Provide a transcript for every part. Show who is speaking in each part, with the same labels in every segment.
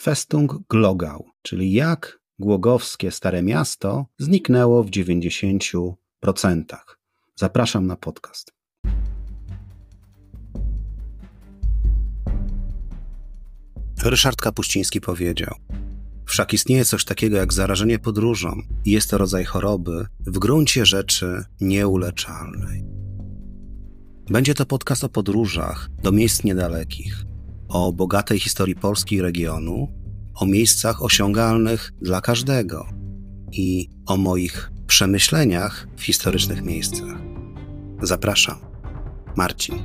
Speaker 1: Festung Glogau, czyli jak głogowskie Stare Miasto zniknęło w 90%. Zapraszam na podcast. Ryszard Kapuściński powiedział: Wszak istnieje coś takiego jak zarażenie podróżą i jest to rodzaj choroby w gruncie rzeczy nieuleczalnej. Będzie to podcast o podróżach do miejsc niedalekich, o bogatej historii Polski i regionu, o miejscach osiągalnych dla każdego i o moich przemyśleniach w historycznych miejscach. Zapraszam, Marcin.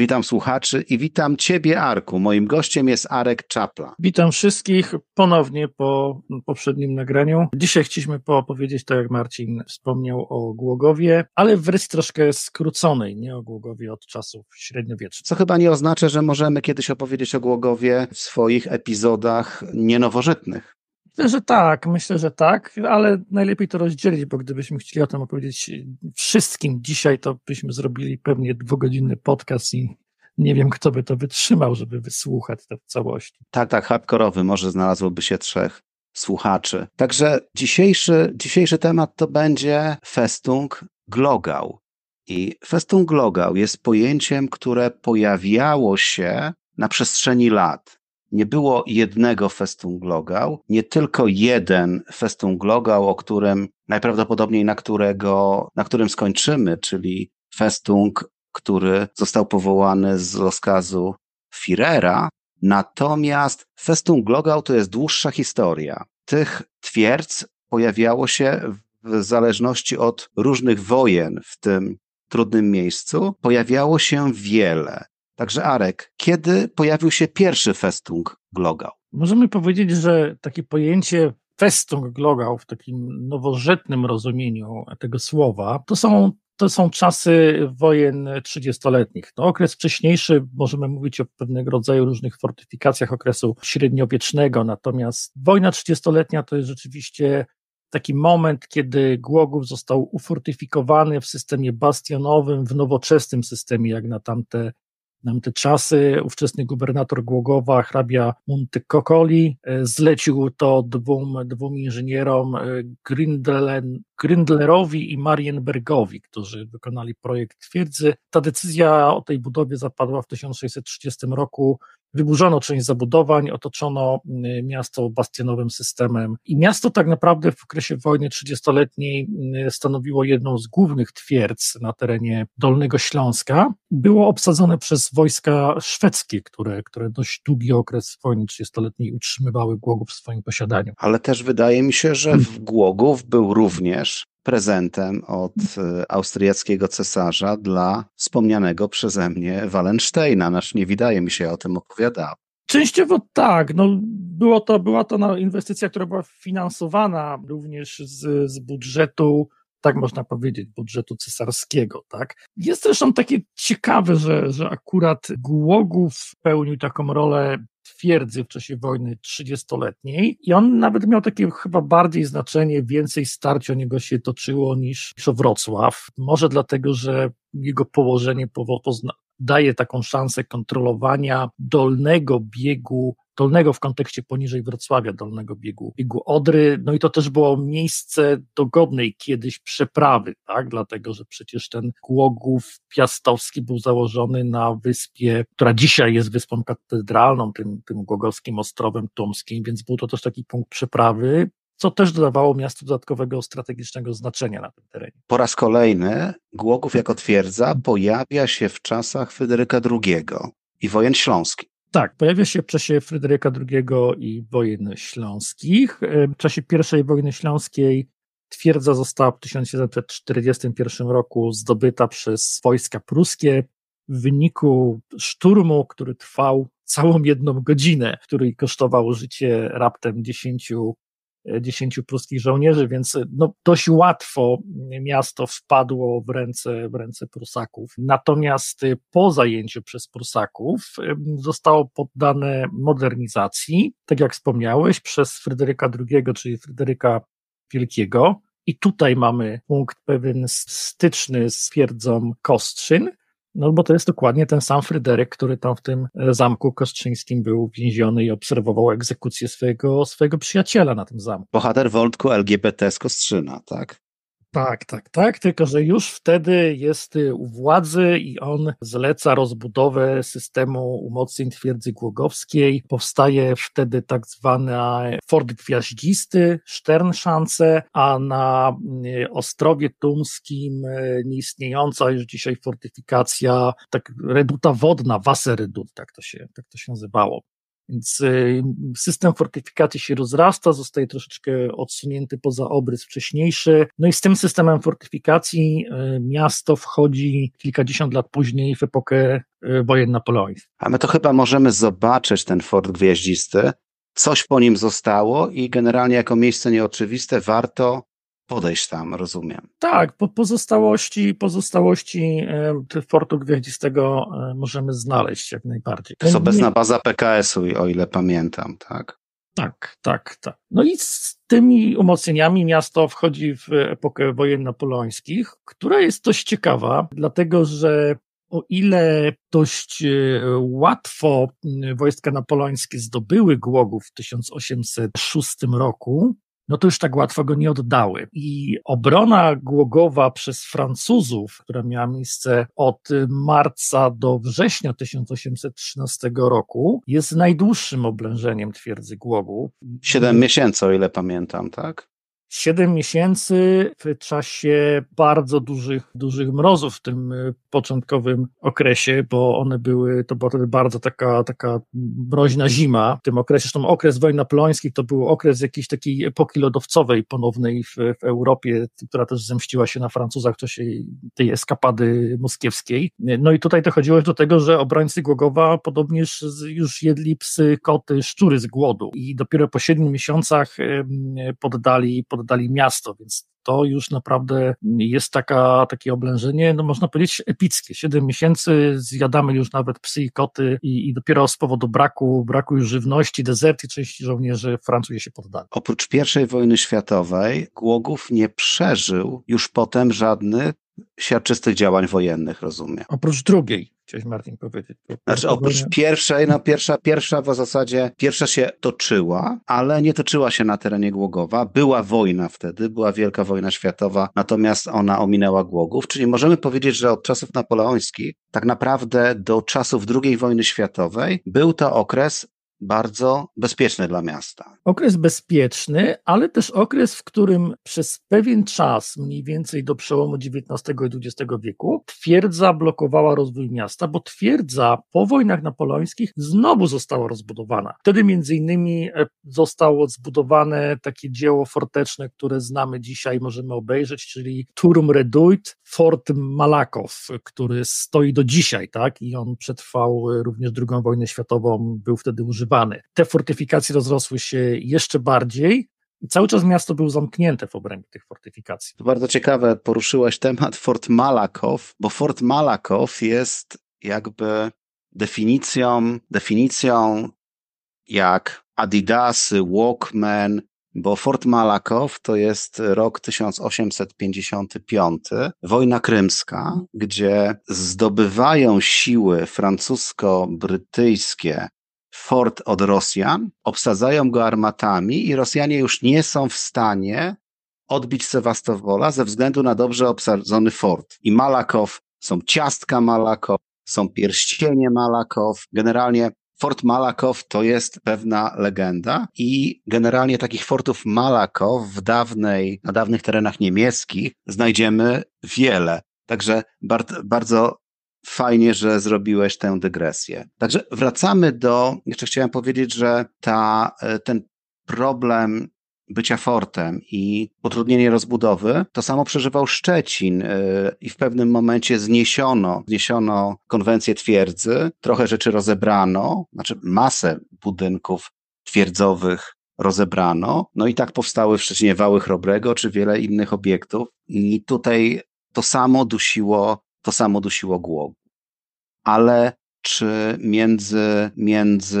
Speaker 1: Witam słuchaczy i witam Ciebie, Arku. Moim gościem jest Arek Czapla.
Speaker 2: Witam wszystkich ponownie po poprzednim nagraniu. Dzisiaj chcieliśmy poopowiedzieć, tak jak Marcin wspomniał, o Głogowie, ale w wersji troszkę skróconej, nie o Głogowie od czasów średniowiecznych.
Speaker 1: Co chyba nie oznacza, że możemy kiedyś opowiedzieć o Głogowie w swoich epizodach nienowożytnych.
Speaker 2: Myślę, że tak, myślę, że tak, ale najlepiej to rozdzielić, bo gdybyśmy chcieli o tym opowiedzieć wszystkim dzisiaj, to byśmy zrobili pewnie dwugodzinny podcast i nie wiem, kto by to wytrzymał, żeby wysłuchać to w całości.
Speaker 1: Tak, tak, hardkorowy, może znalazłoby się trzech słuchaczy. Także dzisiejszy, dzisiejszy temat to będzie Festung Glogau. I Festung Glogau jest pojęciem, które pojawiało się na przestrzeni lat nie było jednego Festunglogał, nie tylko jeden Festunglogał, o którym najprawdopodobniej na którego, na którym skończymy, czyli Festung, który został powołany z rozkazu Firera. Natomiast Festunglogał to jest dłuższa historia. Tych twierdz pojawiało się w zależności od różnych wojen w tym trudnym miejscu, pojawiało się wiele. Także Arek, kiedy pojawił się pierwszy Festung Glogau?
Speaker 2: Możemy powiedzieć, że takie pojęcie Festung Glogau w takim nowożytnym rozumieniu tego słowa, to są to są czasy wojen trzydziestoletnich. No, okres wcześniejszy, możemy mówić o pewnego rodzaju różnych fortyfikacjach okresu średniowiecznego, natomiast wojna trzydziestoletnia to jest rzeczywiście taki moment, kiedy Głogów został ufortyfikowany w systemie bastionowym, w nowoczesnym systemie, jak na tamte nam te czasy. Ówczesny gubernator Głogowa, hrabia Montecoccoli, e, zlecił to dwóm, dwóm inżynierom, e, Grindlerowi i Marienbergowi, którzy wykonali projekt twierdzy. Ta decyzja o tej budowie zapadła w 1630 roku Wyburzono część zabudowań, otoczono y, miasto bastionowym systemem i miasto tak naprawdę w okresie wojny 30-letniej y, stanowiło jedną z głównych twierdz na terenie Dolnego Śląska. Było obsadzone przez wojska szwedzkie, które, które dość długi okres wojny 30-letniej utrzymywały Głogów w swoim posiadaniu.
Speaker 1: Ale też wydaje mi się, że w Głogów był również prezentem od e, austriackiego cesarza dla wspomnianego przeze mnie Wallensteina. Nasz nie wydaje mi się o tym opowiadał.
Speaker 2: Częściowo tak. No, było to, była to inwestycja, która była finansowana również z, z budżetu tak można powiedzieć, budżetu cesarskiego, tak. Jest zresztą takie ciekawe, że, że akurat Głogów pełnił taką rolę twierdzy w czasie wojny trzydziestoletniej i on nawet miał takie chyba bardziej znaczenie, więcej starć o niego się toczyło niż, niż o Wrocław. Może dlatego, że jego położenie daje taką szansę kontrolowania dolnego biegu dolnego w kontekście poniżej Wrocławia, dolnego biegu, biegu Odry. No i to też było miejsce dogodnej kiedyś przeprawy, tak? Dlatego, że przecież ten Głogów Piastowski był założony na wyspie, która dzisiaj jest wyspą katedralną, tym, tym Głogowskim Ostrowem Tumskim, więc był to też taki punkt przeprawy co też dodawało miastu dodatkowego strategicznego znaczenia na tym terenie.
Speaker 1: Po raz kolejny Głogów jako twierdza pojawia się w czasach Fryderyka II i wojen śląskich.
Speaker 2: Tak, pojawia się w czasie Fryderyka II i wojen śląskich. E, w czasie I wojny śląskiej twierdza została w 1741 roku zdobyta przez wojska pruskie w wyniku szturmu, który trwał całą jedną godzinę, który kosztował życie raptem 10 dziesięciu pruskich żołnierzy, więc no, dość łatwo miasto wpadło w ręce, w ręce Prusaków. Natomiast po zajęciu przez Prusaków zostało poddane modernizacji, tak jak wspomniałeś, przez Fryderyka II, czyli Fryderyka Wielkiego. I tutaj mamy punkt pewien styczny z twierdzą Kostrzyn, no bo to jest dokładnie ten sam Fryderyk, który tam w tym e, zamku kostrzyńskim był więziony i obserwował egzekucję swojego, swojego przyjaciela na tym zamku.
Speaker 1: Bohater wątku LGBT z Kostrzyna, tak?
Speaker 2: Tak, tak, tak, tylko że już wtedy jest y, u władzy i on zleca rozbudowę systemu umocnień twierdzy głogowskiej. Powstaje wtedy tak zwany Fort Gwiaździsty, Sternschanze, a na y, Ostrowie Tumskim y, nieistniejąca już dzisiaj fortyfikacja, tak reduta wodna, Wasserredut, tak to się, tak to się nazywało. Więc y, system fortyfikacji się rozrasta, zostaje troszeczkę odsunięty poza obrys wcześniejszy. No i z tym systemem fortyfikacji y, miasto wchodzi kilkadziesiąt lat później w epokę y, wojen napoleońskich.
Speaker 1: A my to chyba możemy zobaczyć ten fort gwiaździsty. Coś po nim zostało i generalnie jako miejsce nieoczywiste warto podejść tam, rozumiem.
Speaker 2: Tak, po pozostałości, pozostałości e, Fortu Gwiaździstego e, możemy znaleźć jak najbardziej.
Speaker 1: To jest obecna baza PKS-u, o ile pamiętam, tak?
Speaker 2: Tak, tak, tak. No i z tymi umocnieniami miasto wchodzi w epokę wojen napoleońskich, która jest dość ciekawa, dlatego że o ile dość e, łatwo wojska napoleońskie zdobyły Głogów w 1806 roku, no to już tak łatwo go nie oddały. I obrona Głogowa przez Francuzów, która miała miejsce od marca do września 1813 roku, jest najdłuższym oblężeniem twierdzy Głogów.
Speaker 1: Siedem miesięcy, o ile pamiętam, tak?
Speaker 2: Siedem miesięcy w czasie bardzo dużych, dużych mrozów w tym y, początkowym okresie, bo one były, to była bardzo taka, taka mroźna zima. W tym okresie, zresztą okres wojen napoleońskich to był okres jakiejś takiej epoki lodowcowej ponownej w, w Europie, która też zemściła się na Francuzach w czasie tej eskapady moskiewskiej. No i tutaj dochodziło do tego, że obrońcy Głogowa podobnież już jedli psy, koty, szczury z głodu i dopiero po siedmiu miesiącach poddali, poddali oddali miasto, więc to już naprawdę jest taka, takie oblężenie, no można powiedzieć epickie. Siedem miesięcy zjadamy już nawet psy i koty i, i dopiero z powodu braku, braku już żywności, dezerty części żołnierzy Francuzi się poddali.
Speaker 1: Oprócz I wojny światowej Głogów nie przeżył już potem żadnych siarczystych działań wojennych, rozumiem.
Speaker 2: Oprócz drugiej, chciałeś Martin powiedzieć.
Speaker 1: Znaczy oprócz pierwszej, no pierwsza, pierwsza w zasadzie, pierwsza się toczyła, ale nie toczyła się na terenie Głogowa. Była wojna wtedy, była Wielka Wojna Światowa, natomiast ona ominęła Głogów, czyli możemy powiedzieć, że od czasów napoleońskich tak naprawdę do czasów II wojny światowej był to okres bardzo bezpieczny dla miasta.
Speaker 2: Okres bezpieczny, ale też okres, w którym przez pewien czas, mniej więcej do przełomu XIX i XX wieku, twierdza blokowała rozwój miasta, bo twierdza po wojnach napoleońskich znowu została rozbudowana. Wtedy między innymi e, zostało zbudowane takie dzieło forteczne, które znamy dzisiaj, możemy obejrzeć, czyli Turm Reduit, Fort Malakow, który stoi do dzisiaj, tak? I on przetrwał również II wojnę światową, był wtedy używany. Te fortyfikacje rozrosły się jeszcze bardziej, i cały czas miasto było zamknięte w obrębie tych fortyfikacji.
Speaker 1: To bardzo ciekawe, poruszyłeś temat Fort Malakow, bo Fort Malakow jest jakby definicją, definicją jak Adidasy, Walkman, bo Fort Malakow to jest rok 1855, wojna krymska, gdzie zdobywają siły francusko-brytyjskie fort od Rosjan, obsadzają go armatami i Rosjanie już nie są w stanie odbić Sewastowola ze względu na dobrze obsadzony fort. I Malakow, są ciastka Malakow, są pierścienie Malakow, generalnie Fort Malakow to jest pewna legenda i generalnie takich fortów Malakow w dawnej, na dawnych terenach niemieckich znajdziemy wiele. Także bardzo fajnie, że zrobiłeś tę dygresję. Także wracamy do, jeszcze chciałem powiedzieć, że ta, e, ten problem bycia fortem i utrudnienie rozbudowy, to samo przeżywał Szczecin y, i w pewnym momencie zniesiono, zniesiono konwencję twierdzy, trochę rzeczy rozebrano, znaczy masę budynków twierdzowych rozebrano. No i tak powstały w Szczecinie wały Chrobrego, czy wiele innych obiektów. I tutaj to samo dusiło, to samo dusiło Głogów. Ale czy między, między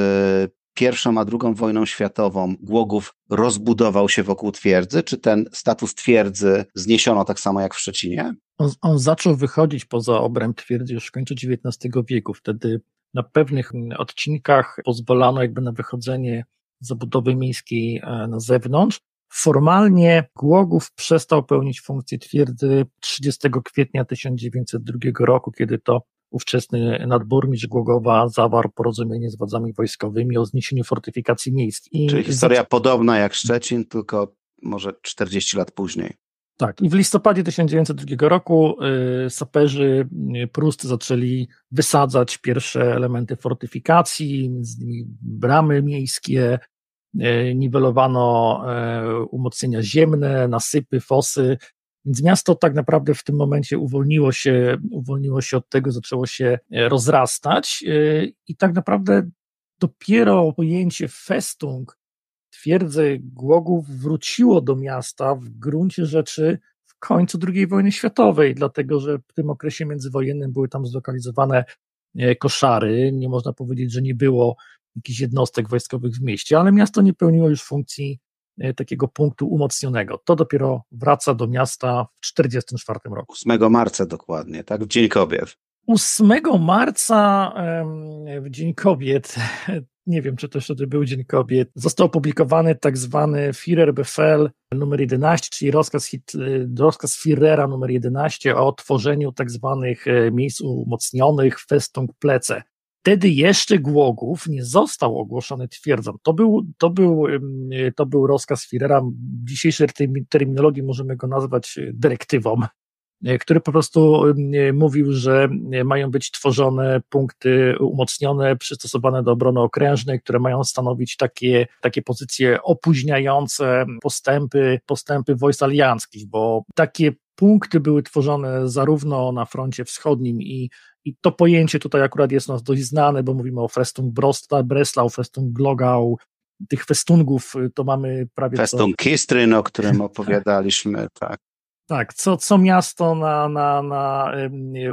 Speaker 1: pierwszą a drugą wojną światową Głogów rozbudował się wokół twierdzy, czy ten status twierdzy zniesiono tak samo jak w Szczecinie?
Speaker 2: On, on zaczął wychodzić poza obręb twierdzy już w końcu XIX wieku. Wtedy na pewnych odcinkach pozwalano jakby na wychodzenie zabudowy miejskiej e, na zewnątrz. Formalnie Głogów przestał pełnić funkcję twierdzy 30 kwietnia 1902 roku, kiedy to ówczesny nadburmistrz Głogowa zawarł porozumienie z władzami wojskowymi o zniesieniu fortyfikacji miejskich.
Speaker 1: I Czyli historia podobna jak Szczecin, tylko może 40 lat później.
Speaker 2: Tak, i w listopadzie 1902 roku y, saperzy y, pruscy zaczęli wysadzać pierwsze elementy fortyfikacji, z nimi bramy miejskie, niwelowano y, umocnienia ziemne, nasypy, fosy, więc miasto tak naprawdę w tym momencie uwolniło się, uwolniło się od tego, zaczęło się e, rozrastać i tak naprawdę dopiero pojęcie festung, twierdzy Głogów wróciło do miasta w gruncie rzeczy w końcu II wojny światowej, dlatego że w tym okresie międzywojennym były tam zlokalizowane e, koszary. Nie można powiedzieć, że nie było jakichś jednostek wojskowych w mieście, ale miasto nie pełniło już funkcji E, takiego punktu umocnionego. To dopiero wraca do miasta w 1944 roku.
Speaker 1: 8 marca dokładnie, tak? W Dzień Kobiet.
Speaker 2: 8 marca w Dzień Kobiet, nie wiem czy to wtedy był Dzień Kobiet, został opublikowany tak zwany Führerbefehl numer 11, czyli rozkaz, Hit, rozkaz Führera numer 11 o tworzeniu tak zwanych e, miejsc umocnionych Festung Plece. Wtedy jeszcze Głogów nie został ogłoszony twierdzą. To był, to był, to był rozkaz Firera. W dzisiejszej terminologii możemy go nazwać e, dyrektywą, e, który po prostu mówił, że mają być tworzone punkty umocnione, przystosowane do obrony okrężnej, które mają stanowić takie, takie pozycje opóźniające postępy, postępy wojsk alianckich, bo takie punkty były tworzone zarówno na froncie wschodnim i i to pojęcie tutaj akurat jest nas dość znane, bo mówimy o Festung Brosta, Breslau, Festung Glogau, tych festungów y, to mamy prawie.
Speaker 1: Festung co... Kistryn, o którym opowiadaliśmy, tak.
Speaker 2: Tak, co, co miasto na, na, na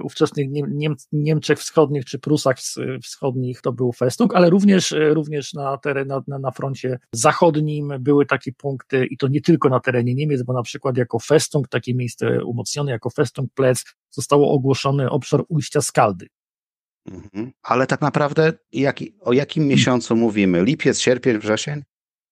Speaker 2: ówczesnych Niem, Niemczech Wschodnich czy Prusach Wschodnich to był Festung, ale również, również na, teren, na, na froncie zachodnim były takie punkty i to nie tylko na terenie Niemiec, bo na przykład jako Festung, takie miejsce umocnione, jako Festung Plec zostało ogłoszony obszar ujścia Skaldy.
Speaker 1: Mhm. Ale tak naprawdę jaki, o jakim miesiącu mówimy? Lipiec, sierpień, wrzesień?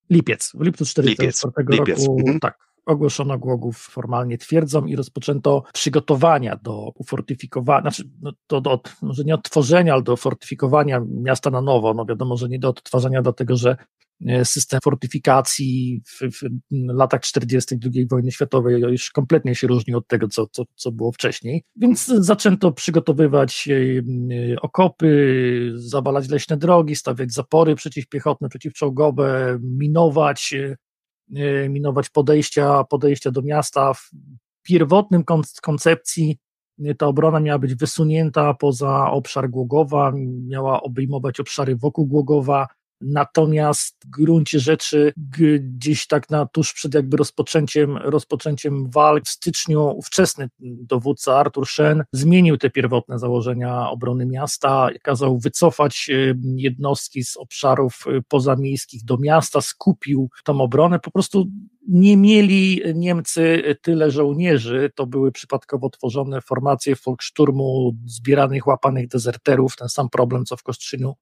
Speaker 2: Lipiec, w lipcu 1944 roku, mhm. tak, ogłoszono Głogów formalnie twierdzą i rozpoczęto przygotowania do ufortyfikowania, znaczy no, do, do, może nie odtworzenia, ale do fortyfikowania miasta na nowo. No wiadomo, że nie do odtwarzania, dlatego że e, system fortyfikacji w, w latach 40. II wojny światowej już kompletnie się różnił od tego, co, co, co było wcześniej. Więc zaczęto przygotowywać e, okopy, zawalać leśne drogi, stawiać zapory przeciwpiechotne, przeciwczołgowe, minować e, E, minować podejścia, podejścia do miasta. W pierwotnym koncepcji e, ta obrona miała być wysunięta poza obszar Głogowa, miała obejmować obszary wokół Głogowa, Natomiast w gruncie rzeczy gdzieś tak na tuż przed jakby rozpoczęciem, rozpoczęciem walk w styczniu ówczesny dowódca Artur Shen zmienił te pierwotne założenia obrony miasta, kazał wycofać y, jednostki z obszarów y, pozamiejskich do miasta, skupił tą obronę, po prostu nie mieli Niemcy tyle żołnierzy, to były przypadkowo tworzone formacje Volkssturmu, zbieranych, łapanych dezerterów, ten sam problem co w Kostrzyniu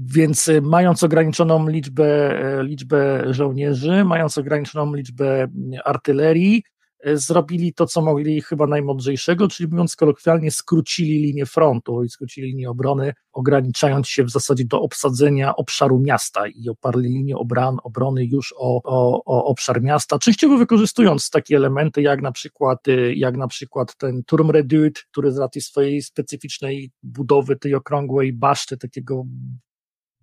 Speaker 2: więc y, mając ograniczoną liczbę, e, liczbę żołnierzy, mając ograniczoną liczbę artylerii, e, zrobili to, co mogli chyba najmądrzejszego, czyli mówiąc kolokwialnie, skrócili linię frontu i skrócili linię obrony, ograniczając się w zasadzie do obsadzenia obszaru miasta i oparli linię obran, obrony już o, o, o obszar miasta, częściowo wykorzystując takie elementy jak na przykład, y, jak na przykład ten Turmredut, który z racji swojej specyficznej budowy tej okrągłej baszty, takiego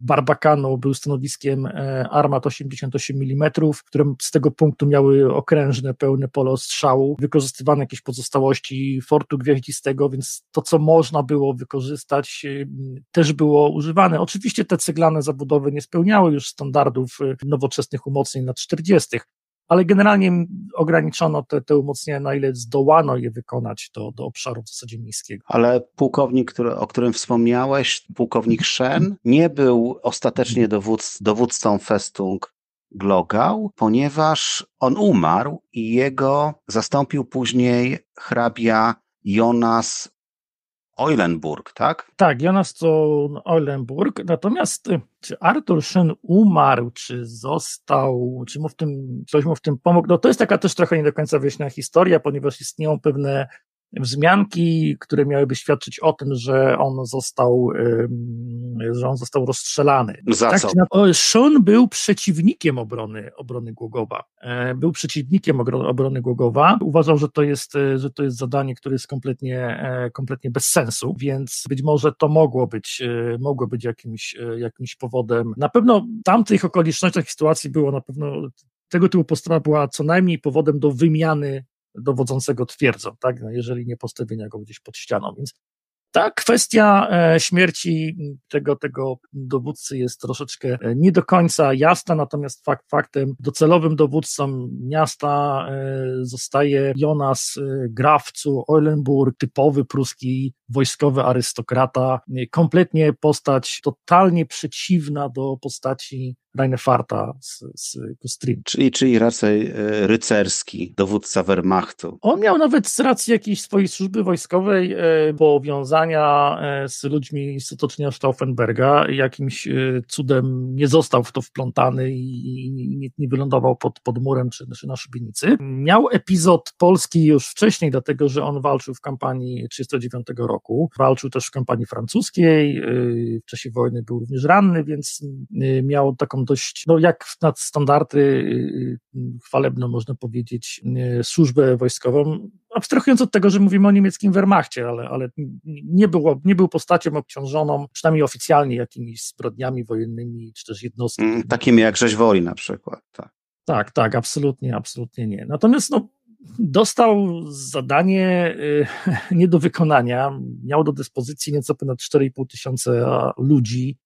Speaker 2: Barbakanu był stanowiskiem e, armat 88 mm, które z tego punktu miały okrężne, pełne pole strzału, wykorzystywane jakieś pozostałości fortu gwiaździstego, więc to, co można było wykorzystać, e, też było używane. Oczywiście te ceglane zabudowy nie spełniały już standardów e, nowoczesnych umocnień lat 40., ale generalnie ograniczono te, te umocnienia, na ile zdołano je wykonać do, do obszaru w zasadzie miejskiego.
Speaker 1: Ale pułkownik, który, o którym wspomniałeś, pułkownik Shen, nie był ostatecznie dowódc, dowódcą Festung Glogau, ponieważ on umarł i jego zastąpił później hrabia Jonas Eulenburg, tak?
Speaker 2: Tak, Jonas to Eulenburg. Natomiast y, czy Arthur Shen umarł, czy został, czy mu w tym, ktoś mu w tym pomógł, no to jest taka też trochę nie do końca wyjaśniona historia, ponieważ istnieją pewne wzmianki, które miałyby świadczyć o tym, że on został, że on został rozstrzelany.
Speaker 1: Za
Speaker 2: tak,
Speaker 1: co?
Speaker 2: Sean był przeciwnikiem obrony, obrony Głogowa. E, był przeciwnikiem obrony Głogowa. Uważał, że to jest, e, że to jest zadanie, które jest kompletnie, e, kompletnie bez sensu, więc być może to mogło być, mogło być jakimś, jakimś powodem. Na pewno w tamtych okolicznościach sytuacji było na pewno tego typu postawa była co najmniej powodem do wymiany dowodzącego twierdzą, tak, no jeżeli nie postawienia go gdzieś pod ścianą, więc ta kwestia e, śmierci tego, tego dowódcy jest troszeczkę e, nie do końca jasna, natomiast fakt faktem docelowym dowódcą miasta e, zostaje Jonas Grafcu Eulenburg, typowy pruski wojskowy arystokrata, kompletnie postać totalnie przeciwna do postaci Reinefarta z, z Kustrin.
Speaker 1: Czyli, czyli raczej e, rycerski, dowódca Wehrmachtu.
Speaker 2: On miał nawet z racji jakiejś swojej służby wojskowej e, powiązania e, z ludźmi z otoczenia Stauffenberga. Jakimś cudem nie został w to wplątany i nie, nie wylądował pod, pod murem czy, czy na szubienicy. Miał epizod polski już wcześniej, dlatego że on walczył w kampanii 1939 roku. Walczył też w kampanii francuskiej. W czasie wojny był również ranny, więc miał taką dość, no jak na standardy y, y, chwalebno można powiedzieć, y, służbę wojskową, abstrahując od tego, że mówimy o niemieckim Wehrmachcie, ale, ale nie, było, nie był postacią obciążoną, przynajmniej oficjalnie, jakimiś zbrodniami wojennymi, czy też jednostki. Mm,
Speaker 1: takimi jak Rzeźwoli na przykład, tak.
Speaker 2: Tak, tak, absolutnie, absolutnie nie. Natomiast no, dostał zadanie nie do wykonania. Miał do dyspozycji nieco ponad 4,5 tysiąca ludzi,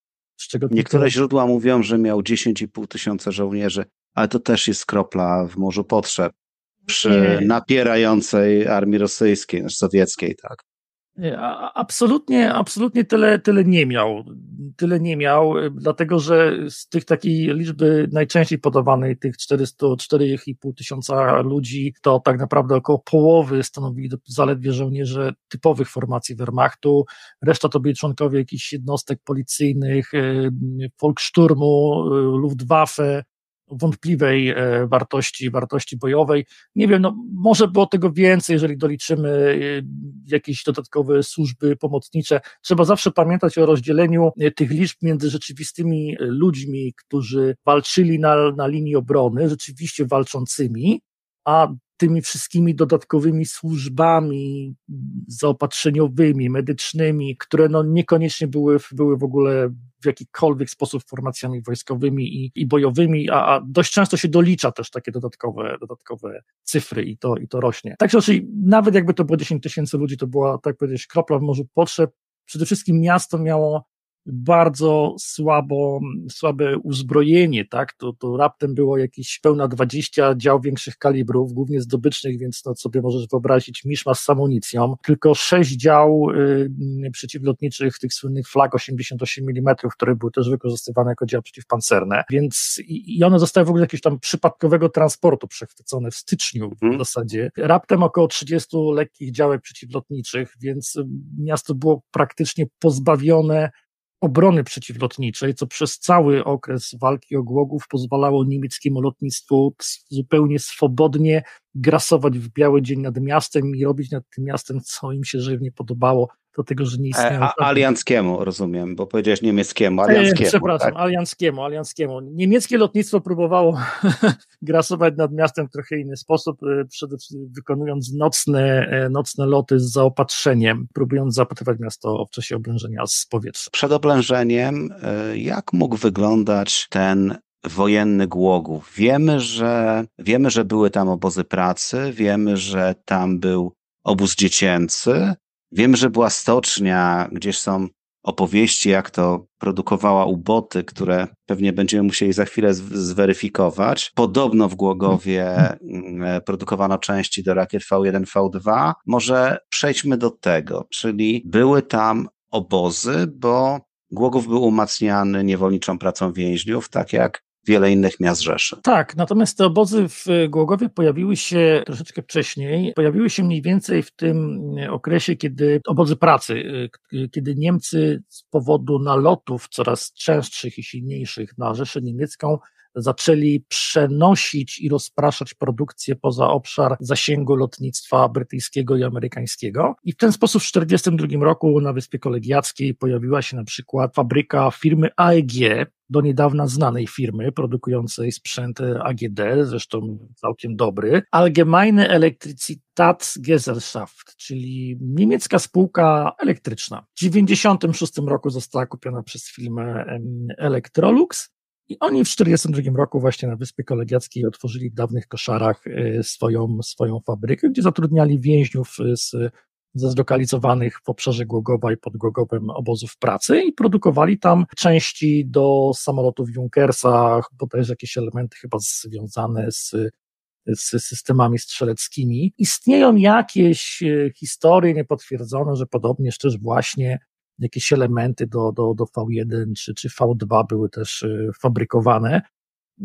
Speaker 1: Niektóre źródła mówią, że miał 10,5 tysiąca żołnierzy, ale to też jest kropla w morzu potrzeb przy Nie. napierającej armii rosyjskiej, znaczy sowieckiej, tak.
Speaker 2: Absolutnie, absolutnie tyle, tyle nie miał. Tyle nie miał, dlatego że z tych takiej liczby najczęściej podawanej, tych 404,5 tysiąca ludzi, to tak naprawdę około połowy stanowili zaledwie żołnierze typowych formacji Wehrmachtu. Reszta to byli członkowie jakichś jednostek policyjnych, Volkssturmu, Luftwaffe, wątpliwej e, wartości, wartości bojowej. Nie wiem, no może było tego więcej, jeżeli doliczymy e, jakieś dodatkowe służby pomocnicze. Trzeba zawsze pamiętać o rozdzieleniu e, tych liczb między rzeczywistymi ludźmi, którzy walczyli na, na linii obrony, rzeczywiście walczącymi, a tymi wszystkimi dodatkowymi służbami zaopatrzeniowymi, medycznymi, które no niekoniecznie były, były w ogóle w jakikolwiek sposób formacjami wojskowymi i, i bojowymi, a, a, dość często się dolicza też takie dodatkowe, dodatkowe cyfry i to, i to rośnie. Także czyli nawet jakby to było 10 tysięcy ludzi, to była, tak powiedzieć, kropla w morzu potrzeb. Przede wszystkim miasto miało bardzo słabo, słabe uzbrojenie, tak? To, to raptem było jakieś pełna 20 dział większych kalibrów, głównie zdobycznych, więc no sobie możesz wyobrazić miszmasz z amunicją. Tylko 6 dział y, przeciwlotniczych, tych słynnych flag 88 mm, które były też wykorzystywane jako działa przeciwpancerne, więc i, one zostały w ogóle jakiegoś tam przypadkowego transportu przechwycone w styczniu w hmm. zasadzie. Raptem około 30 lekkich działek przeciwlotniczych, więc miasto było praktycznie pozbawione obrony przeciwlotniczej, co przez cały okres walki o Głogów pozwalało niemieckiemu lotnictwu zupełnie swobodnie grasować w biały dzień nad miastem i robić nad tym miastem, co im się żywnie podobało, do tego, że nie istnieją. E,
Speaker 1: alianckiemu, rozumiem, bo powiedziałeś niemieckiemu, alianckiemu.
Speaker 2: Przepraszam, tak? alianckiemu, alianckiemu. Niemieckie lotnictwo próbowało grasować nad miastem w trochę inny sposób, e, przede wszystkim wykonując nocne, e, nocne loty z zaopatrzeniem, próbując zapytywać miasto w czasie oblężenia z powietrza.
Speaker 1: Przed oblężeniem, jak mógł wyglądać ten wojenny Głogów. Wiemy, że, wiemy, że były tam obozy pracy, wiemy, że tam był obóz dziecięcy, wiemy, że była stocznia, gdzieś są opowieści, jak to produkowała uboty, które pewnie będziemy musieli za chwilę zweryfikować. Podobno w Głogowie mm, produkowano części do rakiet V1, V2. Może przejdźmy do tego, czyli były tam obozy, bo Głogów był umacniany niewolniczą pracą więźniów, tak jak wiele innych miast Rzeszy.
Speaker 2: Tak, natomiast te obozy w Głogowie pojawiły się troszeczkę wcześniej. Pojawiły się mniej więcej w tym okresie, kiedy obozy pracy, y, kiedy Niemcy z powodu nalotów coraz częstszych i silniejszych na Rzeszę Niemiecką zaczęli przenosić i rozpraszać produkcję poza obszar zasięgu lotnictwa brytyjskiego i amerykańskiego. I w ten sposób w 1942 roku na Wyspie Kolegiackiej pojawiła się na przykład fabryka firmy AEG, do niedawna znanej firmy produkującej sprzęt AGD, zresztą całkiem dobry, Allgemeine Elektrizitätsgesellschaft, czyli niemiecka spółka elektryczna. W 1996 roku została kupiona przez firmę Electrolux i oni w 1942 roku właśnie na Wyspie Kolegiackiej otworzyli w dawnych koszarach y, swoją, swoją fabrykę, gdzie zatrudniali więźniów y, z, ze zlokalizowanych w obszarze Głogowa i pod Głogowem obozów pracy i produkowali tam części do samolotów Junkersa, bodajże jakieś elementy chyba związane z z systemami strzeleckimi. Istnieją jakieś y, historie niepotwierdzone, że podobnież też właśnie jakieś elementy do, do, do V1 czy, czy V2 były też y, fabrykowane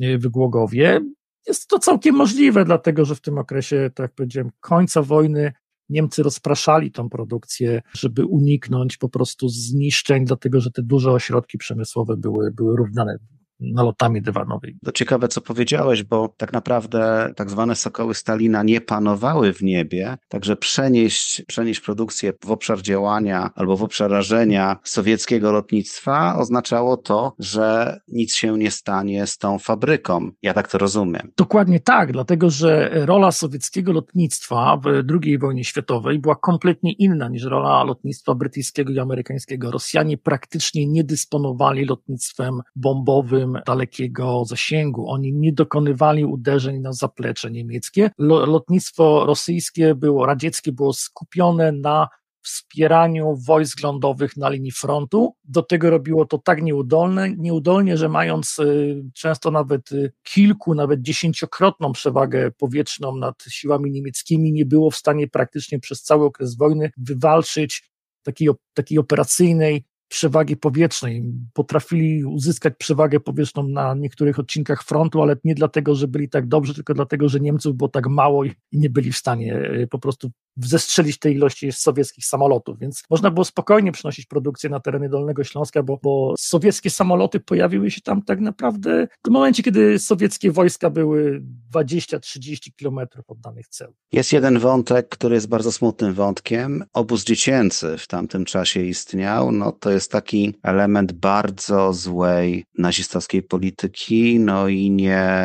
Speaker 2: y, w Głogowie. Jest to całkiem możliwe, dlatego że w tym okresie, tak jak powiedziałem, końca wojny Niemcy rozpraszali tą produkcję, żeby uniknąć po prostu zniszczeń, dlatego że te duże ośrodki przemysłowe były, były równane nalotami dywanowymi.
Speaker 1: To ciekawe, co powiedziałeś, bo tak naprawdę tak zwane sokoły Stalina nie panowały w niebie, także przenieść, przenieść produkcję w obszar działania albo w obszar rażenia sowieckiego lotnictwa oznaczało to, że nic się nie stanie z tą fabryką. Ja tak to rozumiem.
Speaker 2: Dokładnie tak, dlatego że rola sowieckiego lotnictwa w II wojnie światowej była kompletnie inna niż rola lotnictwa brytyjskiego i amerykańskiego. Rosjanie praktycznie nie dysponowali lotnictwem bombowym, dalekiego zasięgu. Oni nie dokonywali uderzeń na zaplecze niemieckie. Lotnictwo rosyjskie było, radzieckie było skupione na wspieraniu wojsk lądowych na linii frontu. Do tego robiło to tak nieudolne, nieudolnie, że mając y, często nawet y, kilku, nawet dziesięciokrotną przewagę powietrzną nad siłami niemieckimi, nie było w stanie praktycznie przez cały okres wojny wywalczyć takiej, takiej operacyjnej przewagi powietrznej. Potrafili uzyskać przewagę powietrzną na niektórych odcinkach frontu, ale nie dlatego, że byli tak dobrzy, tylko dlatego, że Niemców było tak mało i nie byli w stanie e, po prostu zestrzelić tej ilości sowieckich samolotów, więc można było spokojnie przenosić produkcję na tereny Dolnego Śląska, bo, bo sowieckie samoloty pojawiły się tam tak naprawdę w momencie, kiedy sowieckie wojska były 20-30 kilometrów od danych celów.
Speaker 1: Jest jeden wątek, który jest bardzo smutnym wątkiem. Obóz dziecięcy w tamtym czasie istniał. No, to jest taki element bardzo złej nazistowskiej polityki, no i nie,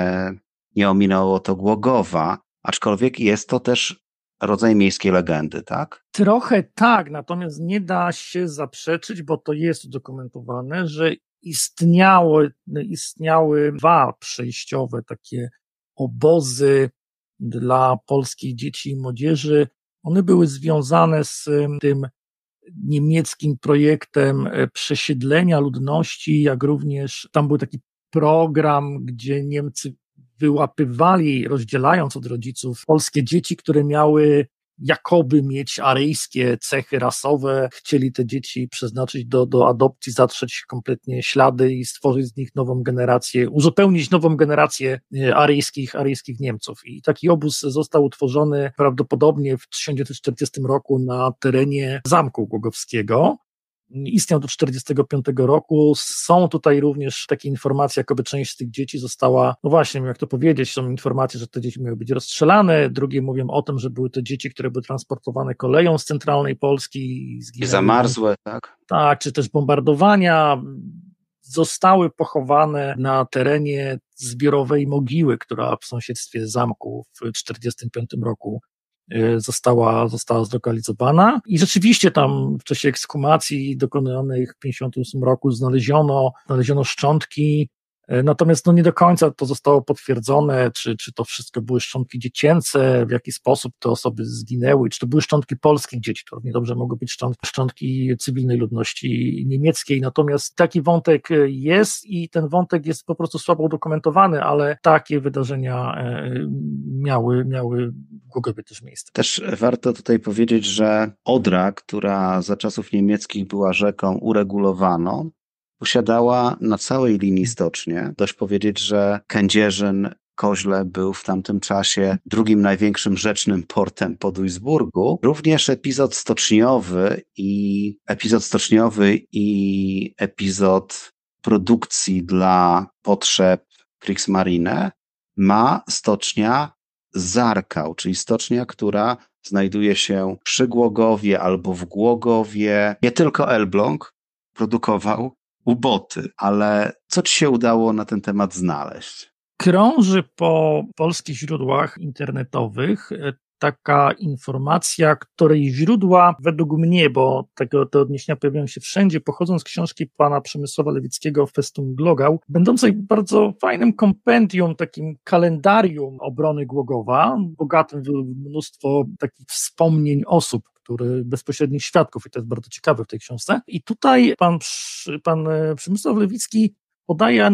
Speaker 1: nie ominęło to Głogowa. Aczkolwiek jest to też rodzaj miejskiej legendy, tak?
Speaker 2: Trochę tak, natomiast nie da się zaprzeczyć, bo to jest udokumentowane, że istniały, istniały dwa przejściowe takie obozy dla polskich dzieci i młodzieży. One były związane z tym niemieckim projektem e, przesiedlenia ludności, jak również tam był taki program, gdzie Niemcy wyłapywali, rozdzielając od rodziców, polskie dzieci, które miały jakoby mieć aryjskie cechy rasowe, chcieli te dzieci przeznaczyć do, do adopcji, zatrzeć kompletnie ślady i stworzyć z nich nową generację, uzupełnić nową generację e, aryjskich, aryjskich Niemców. I taki obóz został utworzony prawdopodobnie w 1940 roku na terenie Zamku Głogowskiego. Istniał do 1945 roku. Są tutaj również takie informacje, jakoby część z tych dzieci została, no właśnie, jak to powiedzieć, są informacje, że te dzieci miały być rozstrzelane, drugie mówią o tym, że były to dzieci, które były transportowane koleją z centralnej Polski.
Speaker 1: I zamarzłe, tak?
Speaker 2: Tak, czy też bombardowania zostały pochowane na terenie zbiorowej mogiły, która w sąsiedztwie zamku w 1945 roku została, została zlokalizowana. I rzeczywiście tam w czasie ekskumacji dokonanej w 1958 roku znaleziono, znaleziono szczątki natomiast no nie do końca to zostało potwierdzone, czy, czy to wszystko były szczątki dziecięce, w jaki sposób te osoby zginęły, czy to były szczątki polskich dzieci, to równie dobrze mogły być szczątki, cywilnej ludności niemieckiej. Natomiast taki wątek jest i ten wątek jest po prostu słabo udokumentowany, ale takie wydarzenia e, miały, miały Głogowie też miejsce.
Speaker 1: Też warto tutaj powiedzieć, że Odra, która za czasów niemieckich była rzeką, uregulowano, posiadała na całej linii stocznie. Dość powiedzieć, że Kędzierzyn Koźle był w tamtym czasie drugim największym rzecznym portem po Duisburgu. Również epizod stoczniowy i epizod stoczniowy i epizod produkcji dla potrzeb Kriegsmarine ma stocznia Zarkał, czyli stocznia, która znajduje się przy Głogowie albo w Głogowie. Nie tylko Elbląg produkował uboty, ale co ci się udało na ten temat znaleźć?
Speaker 2: Krąży po polskich źródłach internetowych e, taka informacja, której źródła według mnie, bo tego, te odniesienia pojawiają się wszędzie, pochodzą z książki pana Przemysława Lewickiego Festum Glogał, będącej bardzo fajnym kompendium, takim kalendarium obrony Głogowa, bogatym w mnóstwo takich wspomnień osób, który bezpośrednich świadków i to jest bardzo ciekawe w tej książce. I tutaj pan, pan e, Przemysław Lewicki podaje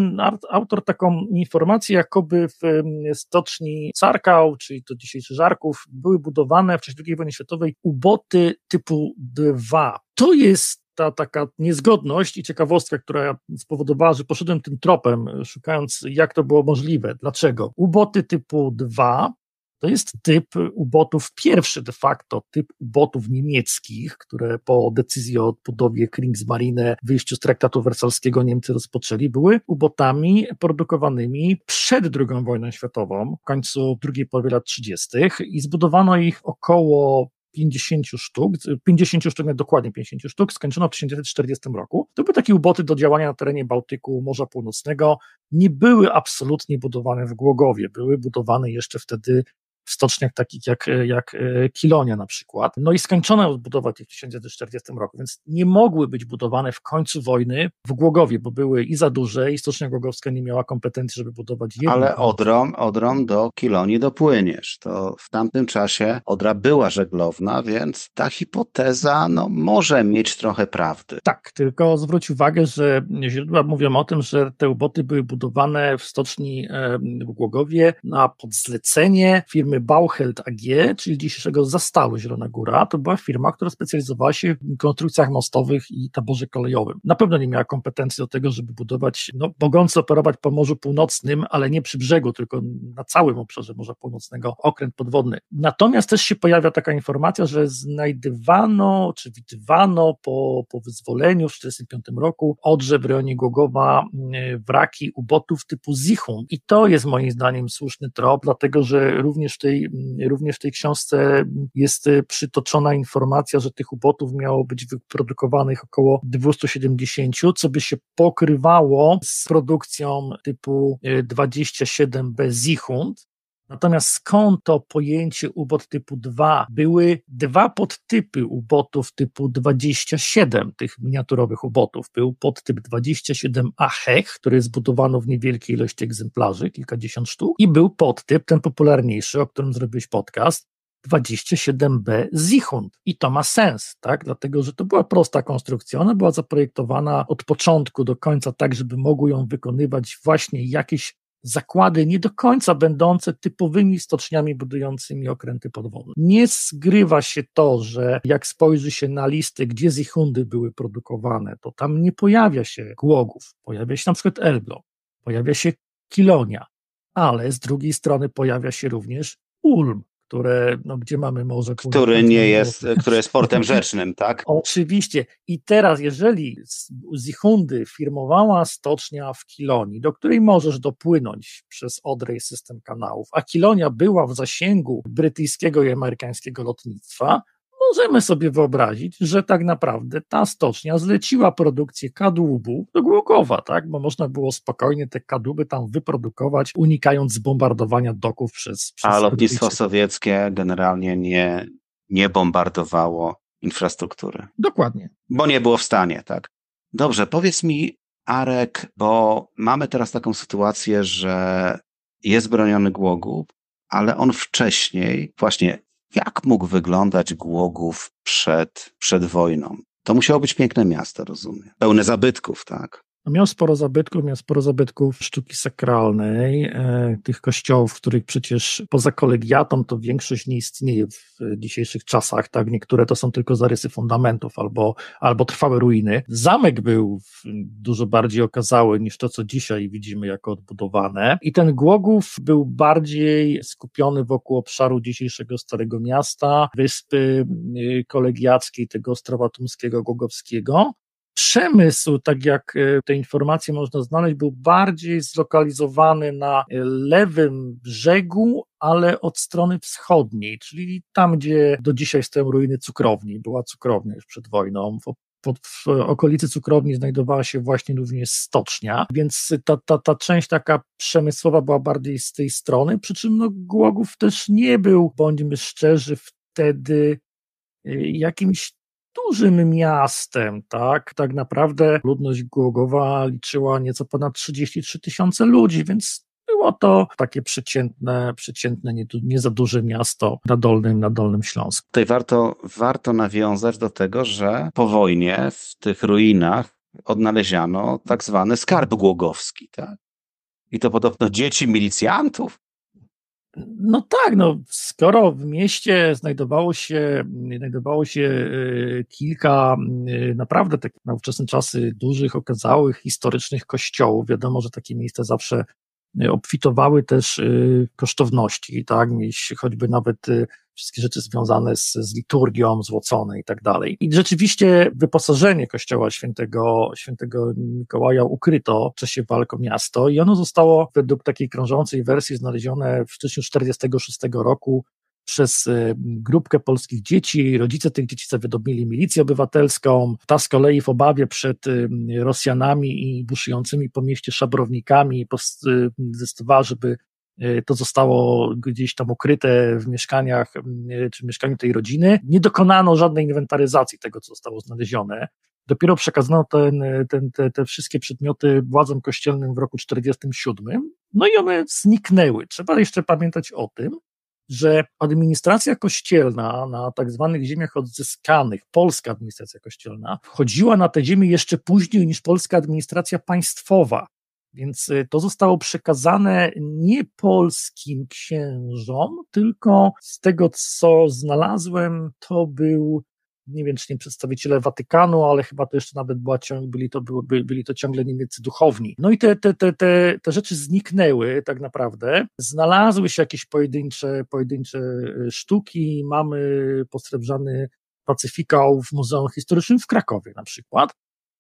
Speaker 2: autor taką informację, jakoby w stoczni Carkał, czyli to dzisiejszy Żarków, były budowane w czasie II wojny światowej uboty typu 2. To jest ta taka niezgodność i ciekawostka, która spowodowała, że poszedłem tym tropem, szukając jak to było możliwe. Dlaczego? Uboty typu 2 to jest typ ubotów, pierwszy de facto typ ubotów niemieckich, które po decyzji o odbudowie Kriegsmarine, wyjściu z traktatu wersalskiego Niemcy rozpoczęli, były ubotami produkowanymi przed II wojną światową, w końcu drugiej połowy lat 30. i zbudowano ich około 50 sztuk, 50 sztuk, dokładnie 50 sztuk, skończono w 1940 roku. To były takie uboty do działania na terenie Bałtyku, Morza Północnego. Nie były absolutnie budowane w Głogowie, były budowane jeszcze wtedy w stoczniach takich jak, jak e, Kilonia na przykład. No i skończono budowę tych w 1940 roku, więc nie mogły być budowane w końcu wojny w Głogowie, bo były i za duże i stocznia głogowska nie miała kompetencji, żeby budować jedną.
Speaker 1: Ale Odrą, Odrą do Kilonii dopłyniesz. To w tamtym czasie Odra była żeglowna, więc ta hipoteza no, może mieć trochę prawdy.
Speaker 2: Tak, tylko zwróć uwagę, że źródła mówią o tym, że te uboty były budowane w stoczni w Głogowie na podzlecenie firmy Bauheld AG, czyli dzisiejszego Zastalu Zielona Góra, to była firma, która specjalizowała się w konstrukcjach mostowych i taborze kolejowym. Na pewno nie miała kompetencji do tego, żeby budować, no, mogący operować po Morzu Północnym, ale nie przy brzegu, tylko na całym obszarze Morza Północnego, okręt podwodny. Natomiast też się pojawia taka informacja, że znajdywano, czy widywano po, po wyzwoleniu w 1945 roku Odrze w rejonie Głogowa mm, wraki ubotów typu Zichun. I to jest moim zdaniem słuszny trop, dlatego że również tej, również w tej książce jest e, przytoczona informacja, że tych ubotów miało być wyprodukowanych około 270, co by się pokrywało z produkcją typu 27B e, Zichund, Natomiast skąd to pojęcie ubot typu 2? Były dwa podtypy ubotów typu 27, tych miniaturowych ubotów. Był podtyp 27A Hech, który zbudowano w niewielkiej ilości egzemplarzy, kilkadziesiąt sztuk, i był podtyp, ten popularniejszy, o którym zrobiłeś podcast, 27B Zichund. I to ma sens, tak? Dlatego, że to była prosta konstrukcja. Ona była zaprojektowana od początku do końca tak, żeby mogły ją wykonywać właśnie jakieś zakłady nie do końca będące typowymi stoczniami budującymi okręty podwodne. Nie zgrywa się to, że jak spojrzy się na listy, gdzie zichundy były produkowane, to tam nie pojawia się Głogów, pojawia się na przykład Elbląg, pojawia się Kilonia, ale z drugiej strony pojawia się również Ulm, które, no, gdzie mamy morze.
Speaker 1: Który nie jest, które jest portem rzecznym, tak?
Speaker 2: Oczywiście. I teraz, jeżeli Zichundy firmowała stocznia w Kilonii, do której możesz dopłynąć przez Odrej system kanałów, a Kilonia była w zasięgu brytyjskiego i amerykańskiego lotnictwa, możemy sobie wyobrazić, że tak naprawdę ta stocznia zleciła produkcję kadłubu do Głogowa, tak? Bo można było spokojnie te kadłuby tam wyprodukować, unikając zbombardowania doków przez. przez
Speaker 1: A lotnictwo sowieckie generalnie nie, nie bombardowało infrastruktury.
Speaker 2: Dokładnie.
Speaker 1: Bo nie było w stanie, tak? Dobrze, powiedz mi, Arek, bo mamy teraz taką sytuację, że jest broniony Głogów, ale on wcześniej, właśnie jak mógł wyglądać Głogów przed, przed wojną? To musiało być piękne miasto, rozumiem. Pełne zabytków, tak?
Speaker 2: Miał sporo zabytków, miał sporo zabytków sztuki sakralnej, e, tych kościołów, których przecież poza kolegiatą to większość nie istnieje w dzisiejszych czasach, tak? Niektóre to są tylko zarysy fundamentów albo, albo trwałe ruiny. Zamek był dużo bardziej okazały niż to, co dzisiaj widzimy jako odbudowane. I ten Głogów był bardziej skupiony wokół obszaru dzisiejszego Starego Miasta, wyspy y, kolegiackiej, tego Ostrowa Tumskiego, Głogowskiego przemysł, tak jak e, te informacje można znaleźć, był bardziej zlokalizowany na lewym brzegu, ale od strony wschodniej, czyli tam, gdzie do dzisiaj stoją ruiny cukrowni. Była cukrownia już przed wojną. Pod, w okolicy cukrowni znajdowała się właśnie również stocznia, więc ta, ta, ta część taka przemysłowa była bardziej z tej strony, przy czym no, Głogów też nie był, bądźmy szczerzy, wtedy e, jakimś dużym miastem, tak? Tak naprawdę ludność Głogowa liczyła nieco ponad 33 tysiące ludzi, więc było to takie przeciętne, przeciętne nie, nie, za duże miasto na Dolnym, na Dolnym Śląsku.
Speaker 1: Tutaj warto, warto nawiązać do tego, że po wojnie w tych ruinach odnaleziono tak zwany skarb głogowski, tak? I to podobno dzieci milicjantów
Speaker 2: no tak, no, skoro w mieście znajdowało się, znajdowało się e, kilka e, naprawdę tak na ówczesne czasy dużych, okazałych, historycznych kościołów, wiadomo, że takie miejsca zawsze obfitowały też kosztowności, tak, choćby nawet wszystkie rzeczy związane z, z liturgią, złocone i tak dalej. I rzeczywiście wyposażenie kościoła świętego, świętego Mikołaja ukryto w czasie walk o miasto i ono zostało według takiej krążącej wersji znalezione w styczniu 1946 roku przez y, grupkę polskich dzieci. Rodzice tych dzieci zawiedomili milicję obywatelską. Ta z kolei w obawie przed y, Rosjanami i buszującymi po mieście szabrownikami y, zdecydowała, żeby E, to zostało gdzieś tam ukryte w mieszkaniach, czy w mieszkaniu tej rodziny. Nie dokonano żadnej inwentaryzacji tego, co zostało znalezione. Dopiero przekazano ten, ten, te, te wszystkie przedmioty władzom kościelnym w roku 1947, no i one zniknęły. Trzeba jeszcze pamiętać o tym, że administracja kościelna na tak zwanych ziemiach odzyskanych, polska administracja kościelna, wchodziła na te ziemię jeszcze później niż polska administracja państwowa. Więc y, to zostało przekazane nie polskim księżom, tylko z tego, co znalazłem, to był nie wiem, czy nie przedstawiciele Watykanu, ale chyba to jeszcze nawet była, byli, to, byli, byli to ciągle niemieccy duchowni. No i te, te, te, te, te rzeczy zniknęły tak naprawdę. Znalazły się jakieś pojedyncze, pojedyncze y, sztuki. Mamy posrebrzany Pacyfikał w Muzeum Historycznym w Krakowie na przykład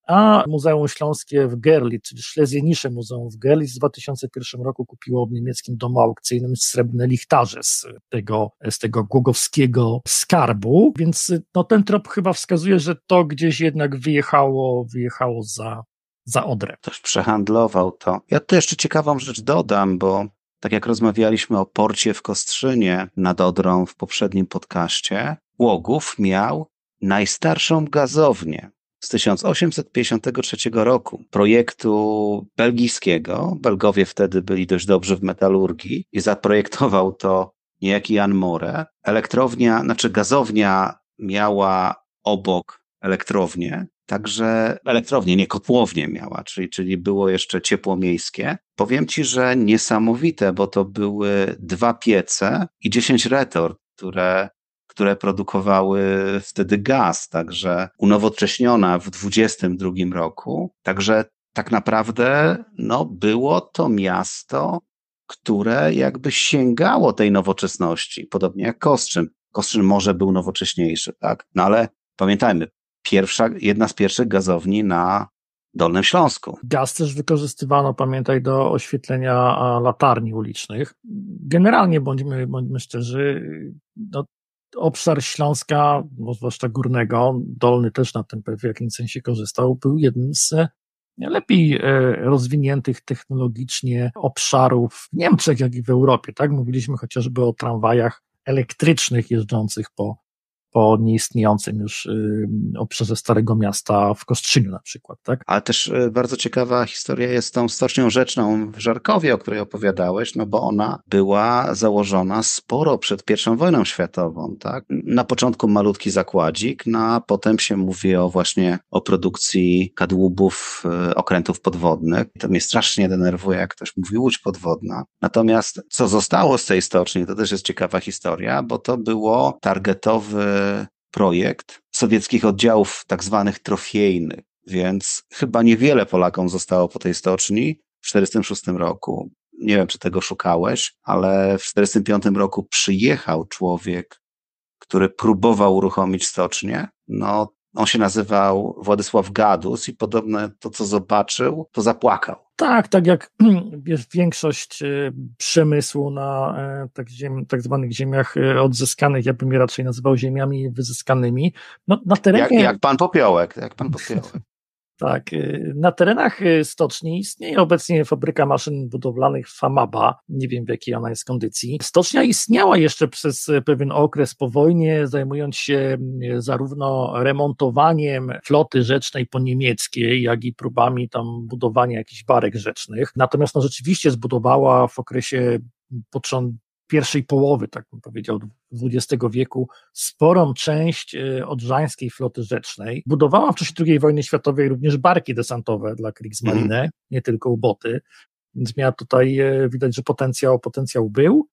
Speaker 2: a Muzeum Śląskie w Gerlitz, czyli Schlesienisze Muzeum w Gerlitz w 2001 roku kupiło w niemieckim domu aukcyjnym srebrne lichtarze z tego, z tego głogowskiego skarbu, więc no, ten trop chyba wskazuje, że to gdzieś jednak wyjechało, wyjechało za, za Odrę.
Speaker 1: Ktoś przehandlował to. Ja tu jeszcze ciekawą rzecz dodam, bo tak jak rozmawialiśmy o porcie w Kostrzynie nad Odrą w poprzednim podcaście, Łogów miał najstarszą gazownię z 1853 roku, projektu belgijskiego. Belgowie wtedy byli dość dobrzy w metalurgii i zaprojektował to niejaki Jan More. Elektrownia, znaczy gazownia miała obok elektrownię, Także elektrownię, nie kotłownię miała, czyli, czyli było jeszcze ciepło miejskie. Powiem ci, że niesamowite, bo to były dwa piece i dziesięć retort, które które produkowały wtedy gaz, także unowocześniona w 22 roku. Także tak naprawdę no, było to miasto, które jakby sięgało tej nowoczesności, podobnie jak Kostrzyn. Kostrzyn może był nowocześniejszy, tak? No ale pamiętajmy, pierwsza, jedna z pierwszych gazowni na Dolnym Śląsku.
Speaker 2: Gaz też wykorzystywano, pamiętaj, do oświetlenia latarni ulicznych. Generalnie, bądźmy, bądźmy szczerzy, no, obszar Śląska, zwłaszcza górnego, Dolny też na tym w jakimś sensie korzystał, był jednym z lepiej e, rozwiniętych technologicznie obszarów w Niemczech, jak i w Europie. Tak? Mówiliśmy chociażby o tramwajach elektrycznych jeżdżących po po nieistniejącym już obszarze Starego Miasta w Kostrzyniu na przykład, tak?
Speaker 1: Ale też y, bardzo ciekawa historia jest tą stocznią rzeczną w Żarkowie, o której opowiadałeś, no bo ona była założona sporo przed I wojną światową, tak? Na początku malutki zakładzik, no a potem się mówi o właśnie o produkcji kadłubów, y, okrętów podwodnych. To mnie strasznie denerwuje, jak ktoś mówi łódź podwodna. Natomiast co zostało z tej stoczni, to też jest ciekawa historia, bo to było targetowy projekt sowieckich oddziałów tak zwanych trofiejnych, więc chyba niewiele Polakom zostało po tej stoczni w 1946 roku. Nie wiem, czy tego szukałeś, ale w 1945 roku przyjechał człowiek, który próbował uruchomić stocznię. No, on się nazywał Władysław Gadus i podobno to, co zobaczył, to zapłakał.
Speaker 2: Tak, tak jak większość e, przemysłu na e, tak, ziem, tak zwanych ziemiach e, odzyskanych, ja bym je raczej nazywał ziemiami wyzyskanymi, no, na terenie...
Speaker 1: Jak, jak pan Popiołek, jak pan Popiołek.
Speaker 2: Tak, y, na terenach y, stoczni istnieje obecnie fabryka maszyn budowlanych Famaba. Nie wiem w jakiej ona jest kondycji. Stocznia istniała jeszcze przez pewien okres po wojnie, zajmując się y, zarówno remontowaniem floty rzecznej po niemieckiej, jak i próbami tam budowania jakichś barek rzecznych. Natomiast no, rzeczywiście zbudowała w okresie początku pierwszej połowy, tak bym powiedział, XX wieku sporą część e, odrzańskiej floty rzecznej. Budowała w czasie II wojny światowej również barki desantowe dla Kriegsmarine, mm. nie tylko uboty, więc miała tutaj, e, widać, że potencjał, potencjał był.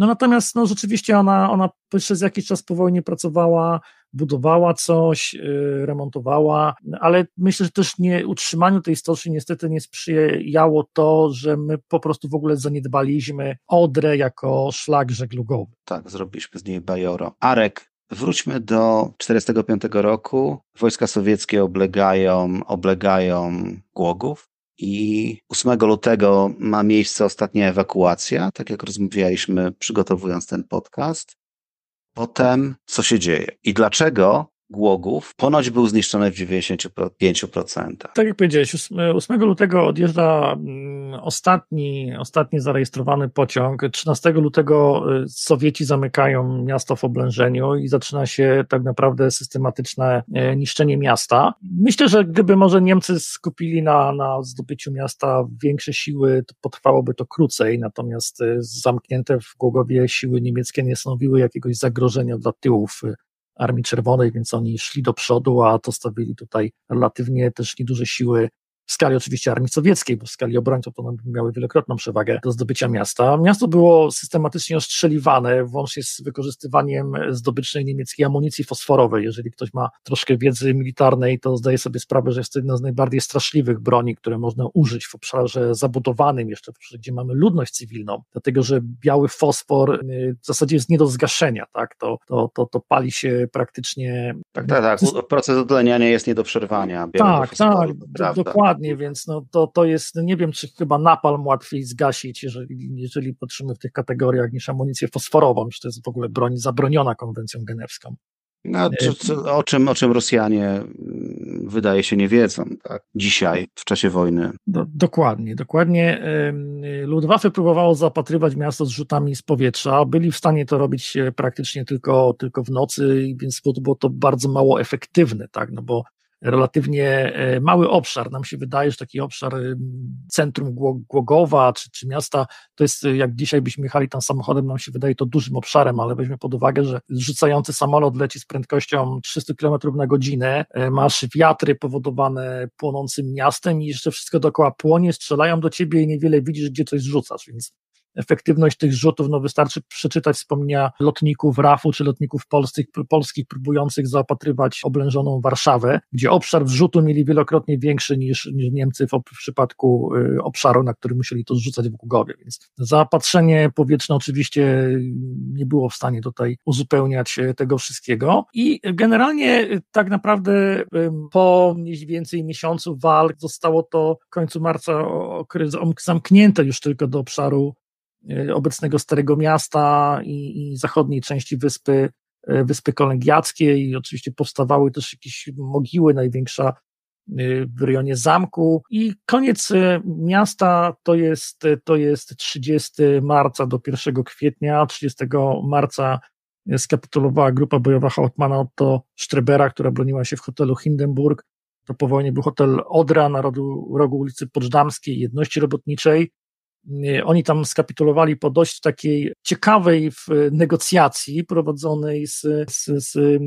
Speaker 2: No natomiast no, rzeczywiście ona, ona przez jakiś czas po wojnie pracowała, budowała coś, y, remontowała, ale myślę, że też nie, utrzymaniu tej stoczni niestety nie sprzyjało to, że my po prostu w ogóle zaniedbaliśmy Odrę jako szlak żeglugowy.
Speaker 1: Tak, zrobiliśmy z niej bajoro. Arek, Wróćmy do 1945 roku. Wojska sowieckie oblegają, oblegają Głogów i 8 lutego ma miejsce ostatnia ewakuacja, tak jak rozmawialiśmy przygotowując ten podcast. Potem co się dzieje i dlaczego Głogów ponoć był zniszczony w 95%.
Speaker 2: Tak jak powiedziałeś, 8 lutego odjeżdża mm, ostatni, ostatni zarejestrowany pociąg. 13 lutego y, Sowieci zamykają miasto w oblężeniu i zaczyna się tak naprawdę systematyczne e, niszczenie miasta. Myślę, że gdyby może Niemcy skupili na, na zdobyciu miasta większe siły, to potrwałoby to krócej, natomiast y, zamknięte w Głogowie siły niemieckie nie stanowiły jakiegoś zagrożenia dla tyłów y, Armii Czerwonej, więc oni szli do przodu, a to stawili tutaj relatywnie też nieduże siły w skali oczywiście armii sowieckiej, bo w skali obrońców to miały wielokrotną przewagę do zdobycia miasta. Miasto było systematycznie ostrzeliwane, włącznie z wykorzystywaniem zdobycznej niemieckiej amunicji fosforowej. Jeżeli ktoś ma troszkę wiedzy militarnej, to zdaje sobie sprawę, że jest to jedna z najbardziej straszliwych broni, które można użyć w obszarze zabudowanym, jeszcze gdzie mamy ludność cywilną, dlatego że biały fosfor y, w zasadzie jest nie do zgaszenia, tak? To, to, to, to pali się praktycznie.
Speaker 1: Tak, tak, tak. Proces odleniania jest nie do przerwania.
Speaker 2: Tak, tak, dokładnie dokładnie, więc no to, to jest, nie wiem, czy chyba napalm łatwiej zgasić, jeżeli, jeżeli patrzymy w tych kategoriach, niż amunicję fosforową, że to jest w ogóle broń zabroniona konwencją genewską.
Speaker 1: No, czy, czy, o, czym, o czym Rosjanie mm, wydaje się nie wiedzą tak? dzisiaj, w czasie wojny.
Speaker 2: Do, dokładnie, dokładnie. Luftwaffe próbowało zapatrywać miasto z rzutami z powietrza. Byli w stanie to robić e, praktycznie tylko, tylko w nocy, więc było to bardzo mało efektywne, tak? no bo relatywnie e, mały obszar. Nam się wydaje, że taki obszar centrum Głogowa czy, czy miasta, to jest e, jak dzisiaj byśmy jechali tam samochodem, nam się wydaje to dużym obszarem, ale weźmy pod uwagę, że zrzucający samolot leci z prędkością 300 km na godzinę, e, masz wiatry powodowane płonącym miastem i jeszcze wszystko dookoła płonie, strzelają do ciebie i niewiele widzisz, gdzie coś zrzucasz, więc efektywność tych rzutów, no wystarczy przeczytać wspomnienia lotników RAF-u czy lotników polskich, polskich próbujących zaopatrywać oblężoną Warszawę, gdzie obszar wrzutu mieli wielokrotnie większy niż, niż Niemcy w, w przypadku y, obszaru, na który musieli to zrzucać w Głogowie, więc zaopatrzenie powietrzne oczywiście nie było w stanie tutaj uzupełniać e, tego wszystkiego. I generalnie y, tak naprawdę po mniej więcej miesiącu walk zostało to w końcu marca zamknięte już tylko do obszaru obecnego Starego Miasta i, i zachodniej części wyspy, e, Wyspy Kolęgiackiej i oczywiście powstawały też jakieś mogiły, największa e, w rejonie zamku i koniec miasta to jest, to jest 30 marca do 1 kwietnia, 30 marca skapitulowała grupa bojowa Hauptmana Otto Strebera, która broniła się w hotelu Hindenburg. To po wojnie był hotel Odra na rogu, rogu ulicy Poczdamskiej, Jedności Robotniczej. Oni tam skapitulowali po dość takiej ciekawej negocjacji prowadzonej z, z, z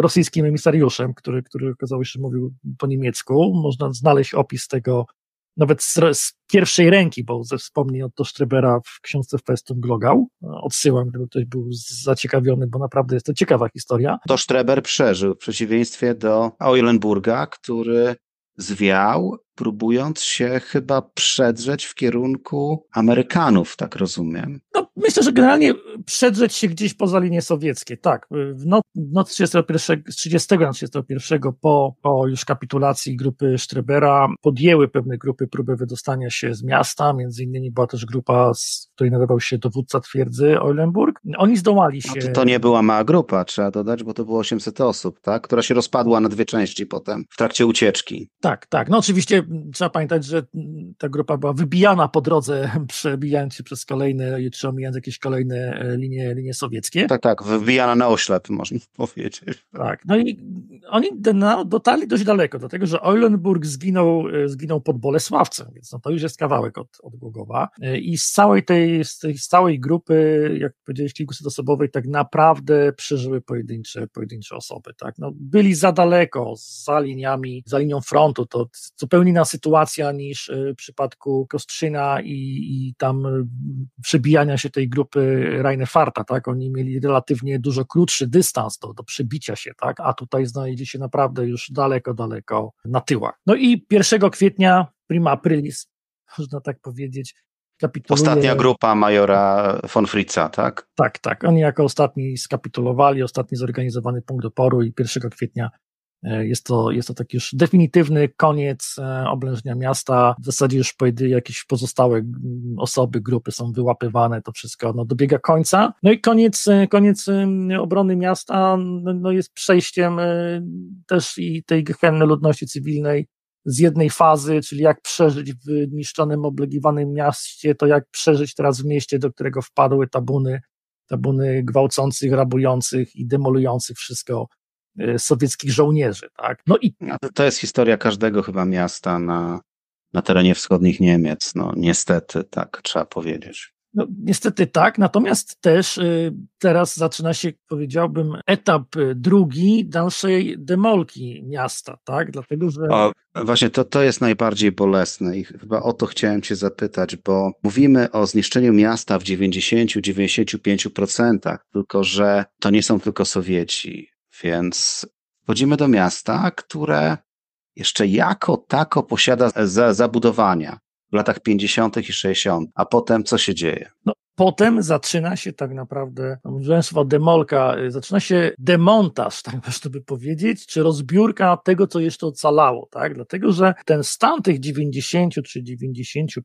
Speaker 2: rosyjskim emisariuszem, który, który okazało się, że mówił po niemiecku. Można znaleźć opis tego nawet z, z pierwszej ręki, bo ze wspomnień od Strebera w książce Festum Glogał. Odsyłam, gdyby ktoś był zaciekawiony, bo naprawdę jest to ciekawa historia.
Speaker 1: To Streber przeżył, w przeciwieństwie do Eulenburga, który zwiał próbując się chyba przedrzeć w kierunku Amerykanów, tak rozumiem.
Speaker 2: No, myślę, że generalnie przedrzeć się gdzieś poza linie sowieckie, tak. W noc, noc 31, 30 na 31 po, po już kapitulacji grupy Strebera podjęły pewne grupy próbę wydostania się z miasta, między innymi była też grupa, z której nadawał się dowódca twierdzy Eulenburg. Oni zdołali się...
Speaker 1: No to, to nie była mała grupa, trzeba dodać, bo to było 800 osób, tak? która się rozpadła na dwie części potem w trakcie ucieczki.
Speaker 2: Tak, tak. No oczywiście trzeba pamiętać, że ta grupa była wybijana po drodze, przebijając się przez kolejne, czy omijając jakieś kolejne e, linie, linie sowieckie.
Speaker 1: Tak, tak, wybijana na oślep, można powiedzieć.
Speaker 2: Tak, no i oni dotarli dość daleko, dlatego że Eulenburg zginął, e, zginął pod Bolesławcem, więc no to już jest kawałek od, od Głogowa. E, I z całej tej, z tej z całej grupy, jak powiedziałeś, kilkusetosobowej, tak naprawdę przeżyły pojedyncze, pojedyncze osoby, tak. No, byli za daleko, za liniami, za linią frontu, to zupełnie inna sytuacja niż e, w przypadku Kostrzyna i, i tam e, przebijania się tej grupy Rainefarta, tak? Oni mieli relatywnie dużo krótszy dystans do, do przebicia się, tak? A tutaj znaleźli się naprawdę już daleko, daleko na tyłach. No i 1 kwietnia, prima aprilis, można tak powiedzieć,
Speaker 1: Kapituluje... Ostatnia grupa majora von Fritza, tak?
Speaker 2: Tak, tak. Oni jako ostatni skapitulowali, ostatni zorganizowany punkt oporu i 1 kwietnia jest to, jest to taki już definitywny koniec e, oblężenia miasta. W zasadzie już pojedynie jakieś pozostałe osoby, grupy są wyłapywane, to wszystko no, dobiega końca. No i koniec, e, koniec obrony miasta no, no jest przejściem też i tej gehenny ludności cywilnej z jednej fazy, czyli jak przeżyć w niszczonym, oblegiwanym mieście, to jak przeżyć teraz w mieście, do którego wpadły tabuny, tabuny gwałcących, rabujących i demolujących wszystko sowieckich żołnierzy. Tak?
Speaker 1: No i... To jest historia każdego chyba miasta na, na terenie wschodnich Niemiec. No niestety, tak trzeba powiedzieć.
Speaker 2: No, niestety tak, natomiast też y, teraz zaczyna się, powiedziałbym, etap y, drugi dalszej demolki miasta, tak? Dlatego, że.
Speaker 1: O, właśnie to, to jest najbardziej bolesne i chyba o to chciałem Cię zapytać, bo mówimy o zniszczeniu miasta w 90-95%, tylko że to nie są tylko Sowieci. Więc wchodzimy do miasta, które jeszcze jako tako posiada za, zabudowania w latach 50. i 60. A potem co się dzieje?
Speaker 2: No, potem zaczyna się tak naprawdę, no, mówiąc słowa demolka, y, zaczyna się demontaż, tak można by powiedzieć, czy rozbiórka tego, co jeszcze ocalało, tak? Dlatego, że ten stan tych 90 czy 95%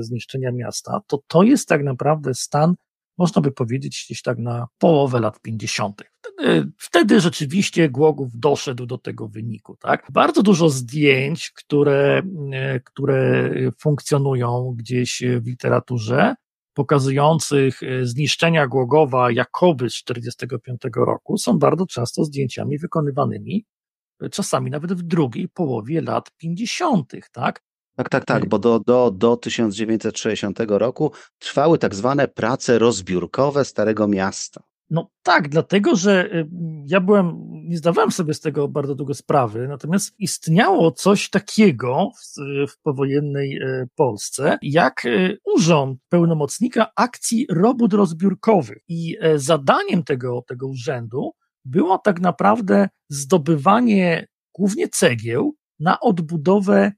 Speaker 2: zniszczenia miasta, to to jest tak naprawdę stan można by powiedzieć gdzieś tak na połowę lat 50. Wtedy, wtedy rzeczywiście Głogów doszedł do tego wyniku. Tak? Bardzo dużo zdjęć, które, e, które funkcjonują gdzieś w literaturze, pokazujących e, zniszczenia Głogowa jakoby z 1945 roku, są bardzo często zdjęciami wykonywanymi e, czasami nawet w drugiej połowie lat 50., tak?
Speaker 1: Tak, tak, tak, bo do, do, do 1960 roku trwały tak zwane prace rozbiórkowe Starego Miasta.
Speaker 2: No tak, dlatego że y, ja byłem, nie zdawałem sobie z tego bardzo długo sprawy, natomiast istniało coś takiego w, w powojennej y, Polsce, jak y, urząd pełnomocnika akcji robót rozbiórkowych. I e, zadaniem tego, tego urzędu było tak naprawdę zdobywanie głównie cegieł na odbudowę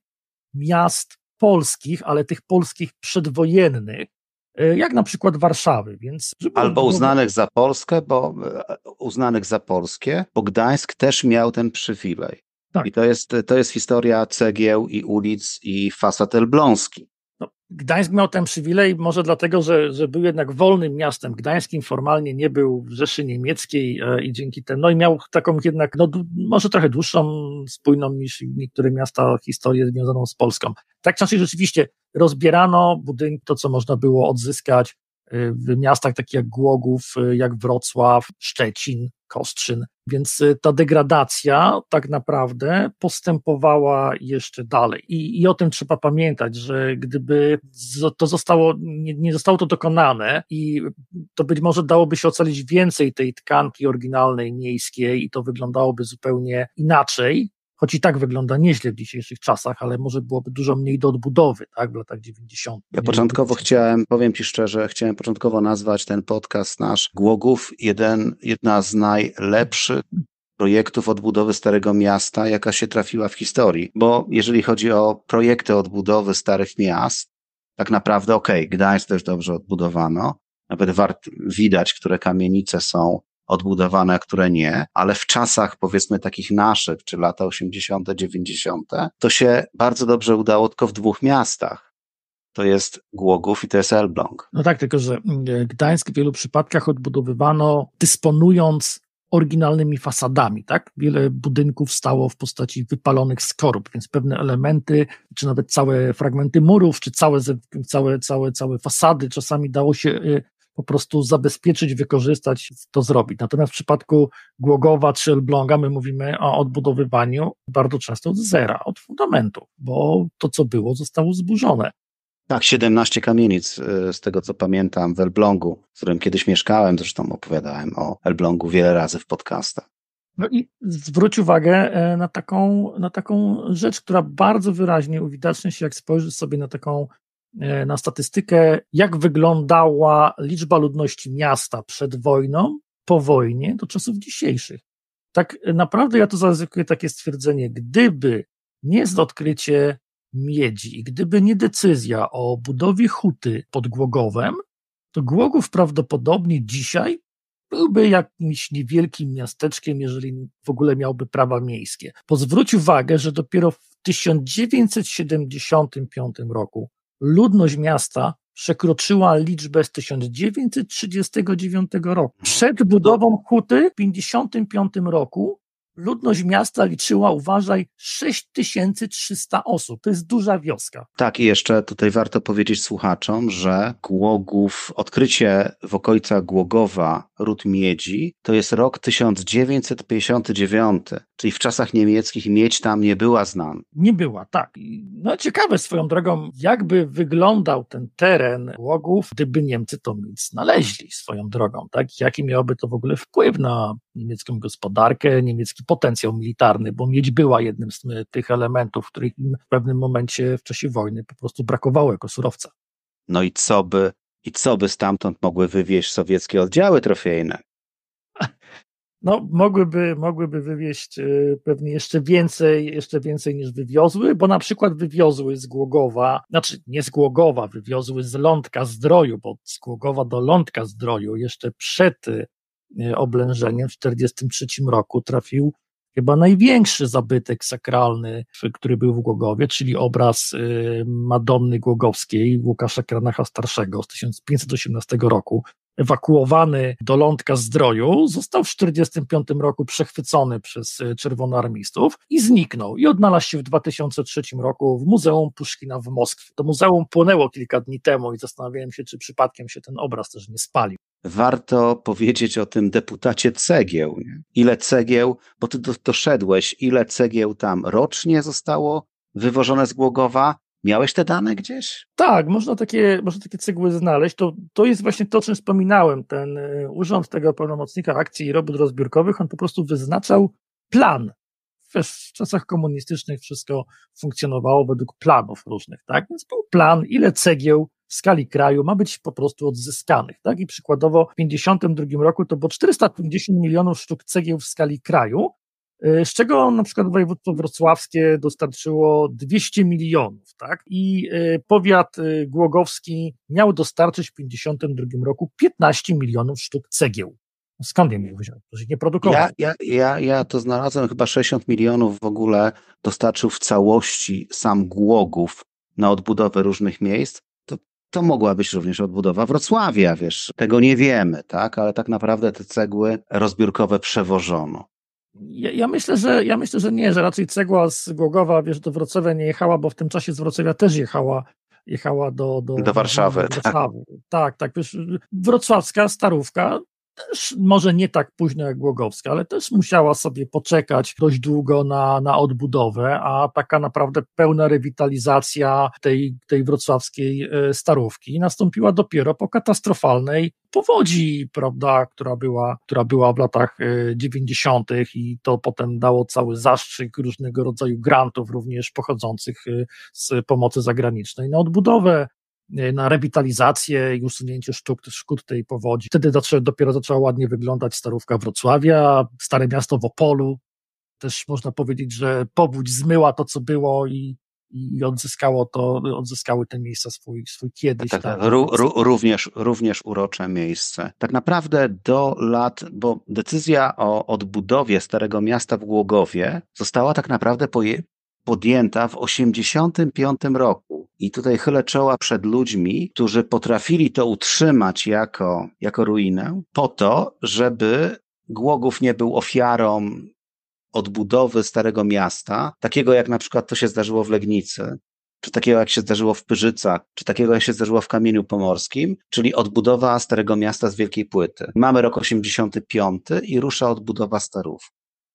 Speaker 2: miast polskich, ale tych polskich przedwojennych, E, jak na przykład Warszawy. Więc,
Speaker 1: Albo uznanych za Polskę, bo e, uznanych za polskie, bo Gdańsk też miał ten przywilej. Tak. I to jest, to jest historia cegieł i ulic i fasad elbląski.
Speaker 2: Gdańsk miał ten przywilej może dlatego, że, że był jednak wolnym miastem gdańskim, formalnie nie był w Rzeszy Niemieckiej e, i dzięki temu, no i miał taką jednak, no może trochę dłuższą, spójną niż niektóre miasta historię związaną z Polską. Tak czy rzeczywiście rozbierano budynki, to co można było odzyskać e, w miastach takich jak Głogów, e, jak Wrocław, Szczecin, Kostrzyn. Więc y, ta degradacja tak naprawdę postępowała jeszcze dalej. I, i o tym trzeba pamiętać, że gdyby to zostało, nie, nie zostało to dokonane i to być może dałoby się ocalić więcej tej tkanki oryginalnej miejskiej i to wyglądałoby zupełnie inaczej, choć i tak wygląda nieźle w dzisiejszych czasach, ale może byłoby dużo mniej do odbudowy, tak, w latach 90.
Speaker 1: Ja początkowo chciałem, powiem Ci szczerze, chciałem początkowo nazwać ten podcast nasz Głogów, jeden, jedna z najlepszych projektów odbudowy Starego Miasta, jaka się trafiła w historii. Bo jeżeli chodzi o projekty odbudowy starych miast, tak naprawdę okej, okay, Gdańsk też dobrze odbudowano, nawet wart, widać, które kamienice są odbudowane, które nie, ale w czasach powiedzmy takich naszych, czy lata 80., 90., to się bardzo dobrze udało tylko w dwóch miastach. To jest Głogów i to jest Elbląg.
Speaker 2: No tak, tylko że mm, Gdańsk w wielu przypadkach odbudowywano dysponując oryginalnymi fasadami, tak? Wiele budynków stało w postaci wypalonych skorup, więc pewne elementy, czy nawet całe fragmenty murów, czy całe, całe, całe, całe fasady czasami dało się y, po prostu zabezpieczyć, wykorzystać, to zrobić. Natomiast w przypadku Głogowa czy Elbląga my mówimy o odbudowywaniu bardzo często od zera, od fundamentów, bo to, co było, zostało zburzone.
Speaker 1: Tak, 17 kamienic, y, z tego co pamiętam, w Elblągu, w którym kiedyś mieszkałem, zresztą opowiadałem o Elblągu wiele razy w podcastach.
Speaker 2: No i zwróć uwagę e, na taką, na taką rzecz, która bardzo wyraźnie uwidacznia się, jak spojrzysz sobie na taką na statystykę, jak wyglądała liczba ludności miasta przed wojną, po wojnie, do czasów dzisiejszych. Tak naprawdę ja to zaryzykuję takie stwierdzenie, gdyby nie jest odkrycie miedzi i gdyby nie decyzja o budowie huty pod Głogowem, to Głogów prawdopodobnie dzisiaj byłby jakimś niewielkim miasteczkiem, jeżeli w ogóle miałby prawa miejskie. Pozwróć uwagę, że dopiero w 1975 roku ludność miasta przekroczyła liczbę z 1939 roku. Przed budową huty w 1955 roku ludność miasta liczyła, uważaj, 6300 osób. To jest duża wioska.
Speaker 1: Tak, i jeszcze tutaj warto powiedzieć słuchaczom, że Głogów, odkrycie w okolicach Głogowa ród miedzi, to jest rok 1959, czyli w czasach niemieckich miedź tam nie była znana.
Speaker 2: Nie była, tak. No ciekawe swoją drogą, jakby wyglądał ten teren Głogów, gdyby Niemcy to nic znaleźli swoją drogą, tak? Jaki miałoby to w ogóle wpływ na niemiecką gospodarkę, niemiecki potencjał militarny, bo miedź była jednym z tych elementów, których im w pewnym momencie w czasie wojny po prostu brakowało jako surowca.
Speaker 1: No i co by, i co by stamtąd mogły wywieźć sowieckie oddziały trofejne?
Speaker 2: No, mogłyby, mogłyby wywieźć y, pewnie jeszcze więcej, jeszcze więcej niż wywiozły, bo na przykład wywiozły z Głogowa, znaczy nie z Głogowa, wywiozły z Lądka Zdroju, bo z Głogowa do Lądka Zdroju jeszcze przed y, oblężeniem w 1943 roku trafił chyba największy zabytek sakralny, który był w Głogowie, czyli obraz y, Madonny Głogowskiej Łukasza Kranacha Starszego z 1518 roku, ewakuowany do lądka Zdroju, został w 1945 roku przechwycony przez y, czerwonoarmistów i zniknął. I odnalazł się w 2003 roku w Muzeum Puszkina w Moskwie. To muzeum płonęło kilka dni temu i zastanawiałem się, czy przypadkiem się ten obraz też nie spalił
Speaker 1: warto powiedzieć o tym deputacie cegieł. Nie? Ile cegieł, bo ty doszedłeś, ile cegieł tam rocznie zostało wywożone z Głogowa? Miałeś te dane gdzieś?
Speaker 2: Tak, można takie, można takie cegły znaleźć. To, to jest właśnie to, o czym wspominałem. Ten y, urząd tego pełnomocnika akcji i robót rozbiórkowych, on po prostu wyznaczał plan. W czasach komunistycznych wszystko funkcjonowało według planów różnych, tak? Więc był plan, ile cegieł w skali kraju ma być po prostu odzyskanych, tak? I przykładowo w 1952 roku to było 450 milionów sztuk cegieł w skali kraju, z czego na przykład województwo wrocławskie dostarczyło 200 milionów, tak? I y, powiat y, głogowski miał dostarczyć w 1952 roku 15 milionów sztuk cegieł. No skąd je miał wziąć? To się nie produkował.
Speaker 1: Ja, ja, ja, ja to znalazłem, chyba 60 milionów w ogóle dostarczył w całości sam Głogów na odbudowę różnych miejsc. To, to mogła być również odbudowa Wrocławia, wiesz. Tego nie wiemy, tak? Ale tak naprawdę te cegły rozbiórkowe przewożono.
Speaker 2: Ja, ja, myślę, że ja myślę, że nie, że raczej cegła z Głogowa, wiesz, do Wrocławia nie jechała, bo w tym czasie z Wrocławia też jechała jechała do, do,
Speaker 1: do Warszawy. Do,
Speaker 2: Warszawy. Tak. tak, tak. Wiesz, wrocławska starówka też może nie tak późno jak Głogowska, ale też musiała sobie poczekać dość długo na, na odbudowę, a taka naprawdę pełna rewitalizacja tej, tej wrocławskiej e, starówki nastąpiła dopiero po katastrofalnej powodzi, prawda, która była, która była w latach 90. E, i to potem dało cały zastrzyk różnego rodzaju grantów, również pochodzących e, z pomocy zagranicznej na odbudowę na rewitalizację i usunięcie sztuk, szkód tej powodzi. Wtedy zaczę, dopiero zaczęła ładnie wyglądać starówka Wrocławia, Stare Miasto w Opolu. Też można powiedzieć, że powódź zmyła to, co było i, i odzyskało to, odzyskały te miejsca swój, swój kiedyś.
Speaker 1: Tak, tak. Ró, ró, również, również urocze miejsce. Tak naprawdę do lat, bo decyzja o odbudowie Starego Miasta w Głogowie została tak naprawdę podjęta w 85 roku. I tutaj chylę czoła przed ludźmi, którzy potrafili to utrzymać jako, jako ruinę, po to, żeby Głogów nie był ofiarą odbudowy Starego Miasta, takiego jak na przykład to się zdarzyło w Legnicy, czy takiego jak się zdarzyło w Pyrzycach, czy takiego jak się zdarzyło w Kamieniu Pomorskim, czyli odbudowa Starego Miasta z Wielkiej Płyty. Mamy rok 85 i rusza odbudowa Starów.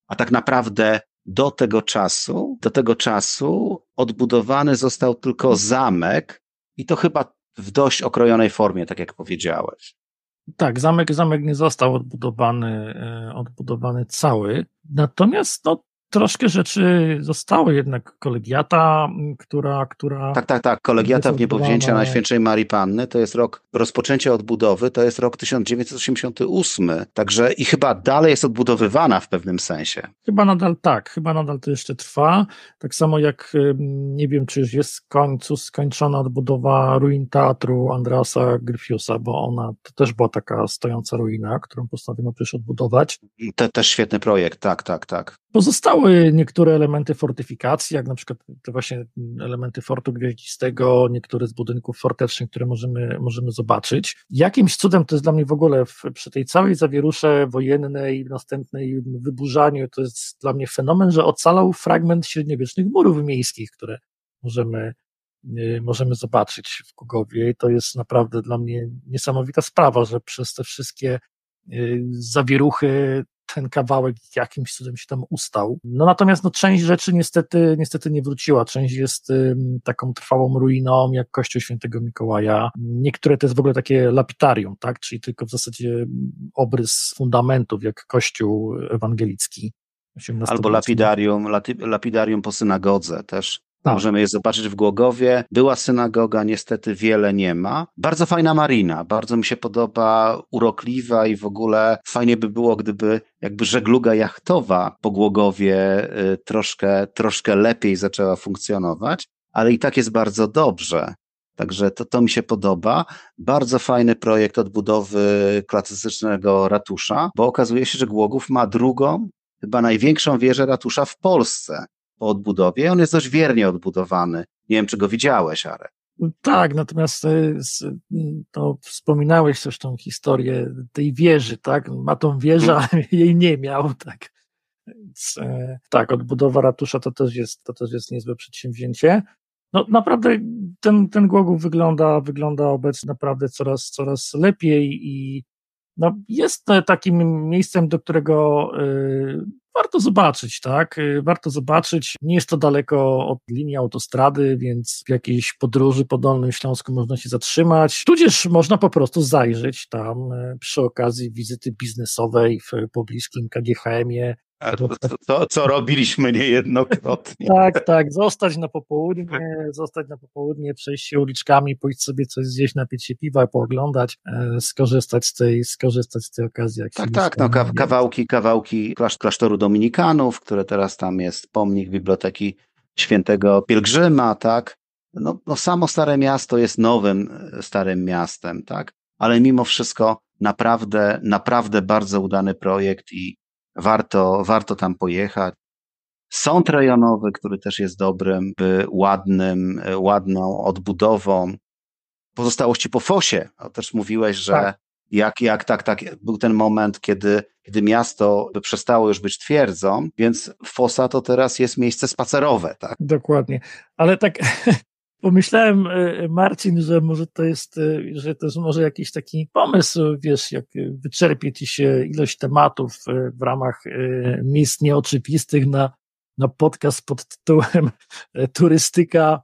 Speaker 1: A tak naprawdę do tego czasu, do tego czasu odbudowany został tylko zamek i to chyba w dość okrojonej formie, tak jak powiedziałeś.
Speaker 2: Tak, zamek, zamek nie został odbudowany, e, odbudowany cały. Natomiast no, troszkę rzeczy zostały jednak kolegiata, która, która...
Speaker 1: Tak, tak, tak, kolegiata w niepowzięcia Najświętszej Marii Panny, to jest rok rozpoczęcia odbudowy, to jest rok 1988, także i chyba dalej jest odbudowywana w pewnym sensie.
Speaker 2: Chyba nadal tak, chyba nadal to jeszcze trwa, tak samo jak nie wiem, czy już jest w końcu skończona odbudowa ruin teatru Andrasa Gryfiusa, bo ona to też była taka stojąca ruina, którą postanowiono przecież odbudować.
Speaker 1: To też świetny projekt, tak, tak, tak.
Speaker 2: Pozostały niektóre elementy fortyfikacji, jak na przykład te właśnie elementy fortu gwiaździstego, niektóre z budynków fortecznych, które możemy, możemy zobaczyć. Jakimś cudem to jest dla mnie w ogóle w, przy tej całej zawierusze wojennej, następnej wyburzaniu, to jest dla mnie fenomen, że ocalał fragment średniowiecznych murów miejskich, które możemy y, możemy zobaczyć w Kugowie i to jest naprawdę dla mnie niesamowita sprawa, że przez te wszystkie y, zawieruchy ten kawałek jakimś cudem się tam ustał. No natomiast no, część rzeczy niestety, niestety nie wróciła. Część jest taką trwałą ruiną, jak kościół świętego Mikołaja. Niektóre to jest w ogóle takie lapitarium, tak? Czyli tylko w zasadzie obrys fundamentów, jak kościół ewangelicki.
Speaker 1: Albo lapidarium, lapidarium po synagodze też tak. Możemy je zobaczyć w Głogowie. Była synagoga, niestety wiele nie ma. Bardzo fajna marina, bardzo mi się podoba, urokliwa i w ogóle fajnie by było, gdyby jakby żegluga jachtowa po Głogowie y, troszkę, troszkę lepiej zaczęła funkcjonować, ale i tak jest bardzo dobrze. Także to, to mi się podoba. Bardzo fajny projekt odbudowy klasycznego ratusza, bo okazuje się, że Głogów ma drugą, chyba największą wieżę ratusza w Polsce po odbudowie. On jest dość wiernie odbudowany. Nie wiem, czy go widziałeś, Arek.
Speaker 2: Tak, natomiast to wspominałeś też tą historię tej wieży, tak? Ma tą wieżę, ale jej nie miał, tak. Więc, e, tak, odbudowa ratusza to też jest, to też jest niezłe przedsięwzięcie. No naprawdę ten, ten Głogów wygląda, wygląda obecnie naprawdę coraz, coraz lepiej i no, jest takim miejscem, do którego y, warto zobaczyć, tak? Y, warto zobaczyć. Nie jest to daleko od linii autostrady, więc w jakiejś podróży po Dolnym Śląsku można się zatrzymać, tudzież można po prostu zajrzeć tam y, przy okazji wizyty biznesowej w pobliskim KGHM-ie,
Speaker 1: to, co robiliśmy niejednokrotnie.
Speaker 2: tak, tak, zostać na popołudnie, zostać na popołudnie, przejść się uliczkami, pójść sobie coś zjeść, napić się piwa, pooglądać, e, skorzystać z tej, skorzystać z tej okazji.
Speaker 1: Tak, tak, no, kawałki, kawałki klasztoru dominikanów, które teraz tam jest pomnik Biblioteki Świętego Pielgrzyma, tak, no, no samo Stare Miasto jest nowym e, Starym Miastem, tak, ale mimo wszystko naprawdę, naprawdę bardzo udany projekt i warto, warto tam pojechać. Sąd rejonowy, który też jest dobrym, ładnym, ładną odbudową. Pozostałości po fosie. O, też mówiłeś, że tak. jak, jak tak, tak, był ten moment, kiedy, kiedy miasto przestało już być twierdzą, więc fosa to teraz jest miejsce spacerowe, tak?
Speaker 2: Dokładnie. Ale tak pomyślałem, e, Marcin, że może to jest, e, że to jest może jakiś taki pomysł, wiesz, jak wyczerpie ci się ilość tematów e, w ramach miejsc nieoczywistych na, na podcast pod tytułem turystyka,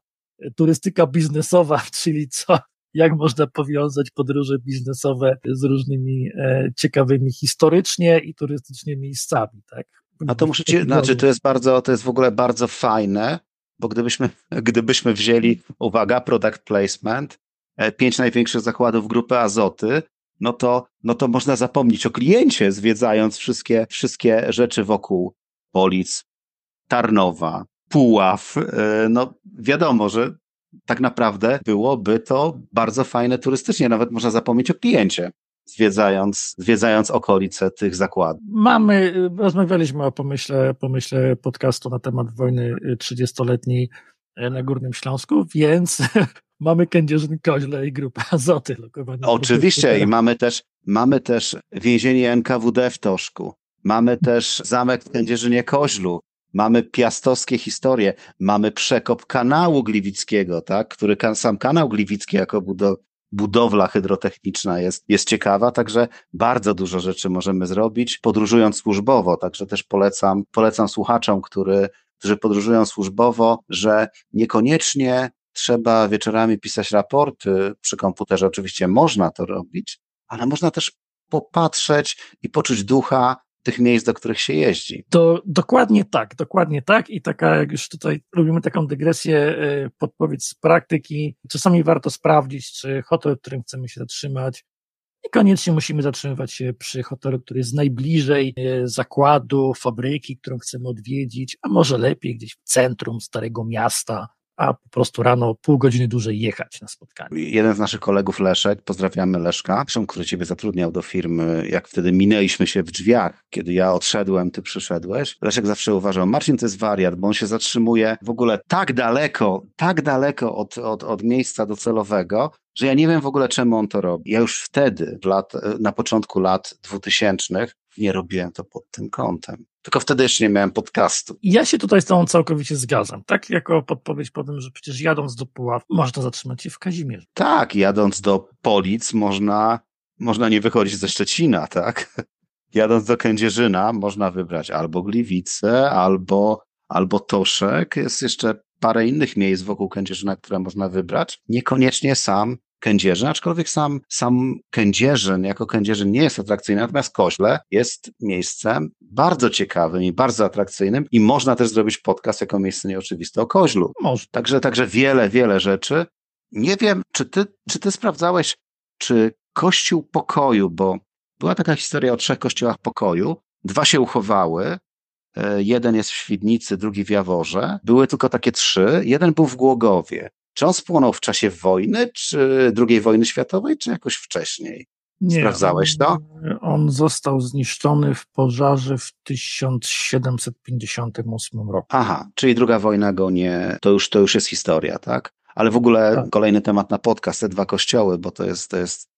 Speaker 2: turystyka biznesowa, czyli co, jak można powiązać podróże biznesowe z różnymi ciekawymi historycznie i turystycznie miejscami, tak?
Speaker 1: A to muszę ci, znaczy to jest bardzo, to jest w ogóle bardzo fajne, bo gdybyśmy, gdybyśmy wzięli, uwaga, product placement, e, pięć największych zakładów grupy Azoty, no to, no to można zapomnieć o kliencie, zwiedzając wszystkie, wszystkie rzeczy wokół Polic, Tarnowa, Puław. E, no wiadomo, że tak naprawdę byłoby to bardzo fajne turystycznie, nawet można zapomnieć o kliencie zwiedzając, zwiedzając okolice tych zakładów.
Speaker 2: Mamy, rozmawialiśmy o pomyśle, pomyśle podcastu na temat wojny 30-letniej na Górnym Śląsku, więc mamy Kędzierzyn Koźle i grupę Azoty.
Speaker 1: Oczywiście i mamy też, mamy też więzienie NKWD w Toszku. Mamy też zamek w Kędzierzynie Koźlu. Mamy piastowskie historie, mamy przekop kanału gliwickiego, tak, który sam kanał gliwicki jako budow budowla hydrotechniczna jest, jest ciekawa, także bardzo dużo rzeczy możemy zrobić, podróżując służbowo, także też polecam, polecam słuchaczom, który, którzy podróżują służbowo, że niekoniecznie trzeba wieczorami pisać raporty. Przy komputerze, oczywiście można to robić, ale można też popatrzeć i poczuć ducha tych miejsc, do których się jeździ.
Speaker 2: To dokładnie tak, dokładnie tak i taka, jak już tutaj robimy taką dygresję, e, podpowiedź z praktyki, czasami warto sprawdzić, czy hotel, w którym chcemy się zatrzymać, Niekoniecznie musimy zatrzymywać się przy hotelu, który jest najbliżej e, zakładu, fabryki, którą chcemy odwiedzić, a może lepiej gdzieś w centrum starego miasta, a po prostu rano pół godziny dłużej jechać na spotkanie.
Speaker 1: Jeden z naszych kolegów, Leszek, pozdrawiamy Leszka, który ciebie zatrudniał do firmy, jak wtedy minęliśmy się w drzwiach, kiedy ja odszedłem, ty przyszedłeś. Leszek zawsze uważał, Marcin to jest wariat, bo on się zatrzymuje w ogóle tak daleko, tak daleko od, od, od miejsca docelowego, że ja nie wiem w ogóle czemu on to robi. Ja już wtedy, lat, na początku lat dwutysięcznych, nie robiłem to pod tym kątem. Tylko wtedy jeszcze nie miałem podcastu.
Speaker 2: Ja się tutaj z tą całkowicie zgadzam. Tak jako podpowiedź po tym, że przecież jadąc do Puław można zatrzymać się w Kazimierzu.
Speaker 1: Tak, jadąc do Polic można, można nie wychodzić ze Szczecina, tak? Jadąc do Kędzierzyna można wybrać albo Gliwice, albo, albo Toszek. Jest jeszcze parę innych miejsc wokół Kędzierzyna, które można wybrać. Niekoniecznie sam Kędzierzyn, aczkolwiek sam, sam Kędzierzyn jako Kędzierzyn nie jest atrakcyjny, natomiast Koźle jest miejscem bardzo ciekawym i bardzo atrakcyjnym i można też zrobić podcast jako miejsce nieoczywiste o Koźlu.
Speaker 2: Może.
Speaker 1: Także, także wiele, wiele rzeczy. Nie wiem, czy ty, czy ty sprawdzałeś, czy Kościół Pokoju, bo była taka historia o trzech kościołach pokoju, dwa się uchowały, e, jeden jest w Świdnicy, drugi w Jaworze. Były tylko takie trzy. Jeden był w Głogowie. Czy on spłonął w czasie wojny, czy II wojny światowej, czy jakoś wcześniej? Nie, Sprawdzałeś to?
Speaker 2: On został zniszczony w pożarze w 1758 roku.
Speaker 1: Aha, czyli druga wojna go nie, to już, to już jest historia, tak? Ale w ogóle tak. kolejny temat na podcast, te dwa kościoły, bo to jest, to jest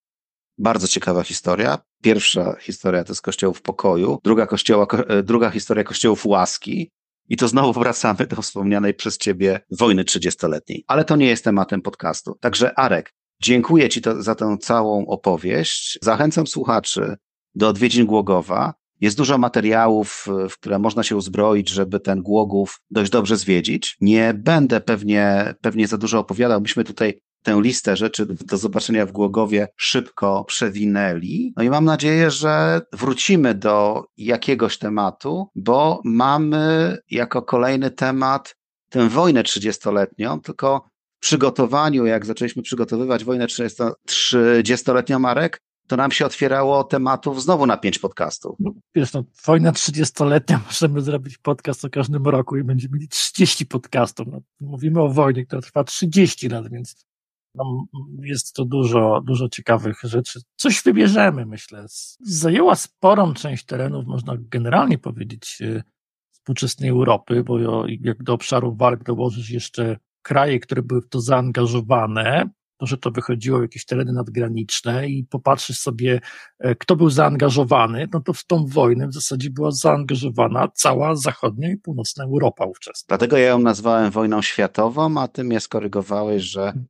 Speaker 1: bardzo ciekawa historia. Pierwsza historia to jest kościołów w pokoju, druga, kościoła, e, druga historia kościołów łaski, i to znowu wracamy do wspomnianej przez ciebie wojny trzydziestoletniej. Ale to nie jest tematem podcastu. Także Arek, dziękuję Ci to, za tę całą opowieść. Zachęcam słuchaczy do odwiedzin Głogowa. Jest dużo materiałów, w które można się uzbroić, żeby ten Głogów dość dobrze zwiedzić. Nie będę pewnie, pewnie za dużo opowiadał. Myśmy tutaj tę listę rzeczy do zobaczenia w Głogowie szybko przewinęli. No i mam nadzieję, że wrócimy do jakiegoś tematu, bo mamy jako kolejny temat tę wojnę 30-letnią, tylko w przygotowaniu, jak zaczęliśmy przygotowywać wojnę 30-letnią Marek, to nam się otwierało tematów znowu na pięć podcastów.
Speaker 2: No, wiesz, no, wojna 30-letnia, możemy zrobić podcast o każdym roku i będziemy mieli 30 podcastów. No, mówimy o wojnie, która trwa 30 lat, więc no, jest to dużo, dużo ciekawych rzeczy. Coś wybierzemy, myślę. Zajęła sporą część terenów, można generalnie powiedzieć, e, współczesnej Europy, bo jak do obszaru walk dołożysz jeszcze kraje, które były w to zaangażowane, to, że to wychodziło jakieś tereny nadgraniczne i popatrzysz sobie, e, kto był zaangażowany, no to w tą wojnę w zasadzie była zaangażowana cała zachodnia i północna Europa ówczesna.
Speaker 1: Dlatego ja ją nazwałem wojną światową, a ty mnie skorygowałeś, że hmm.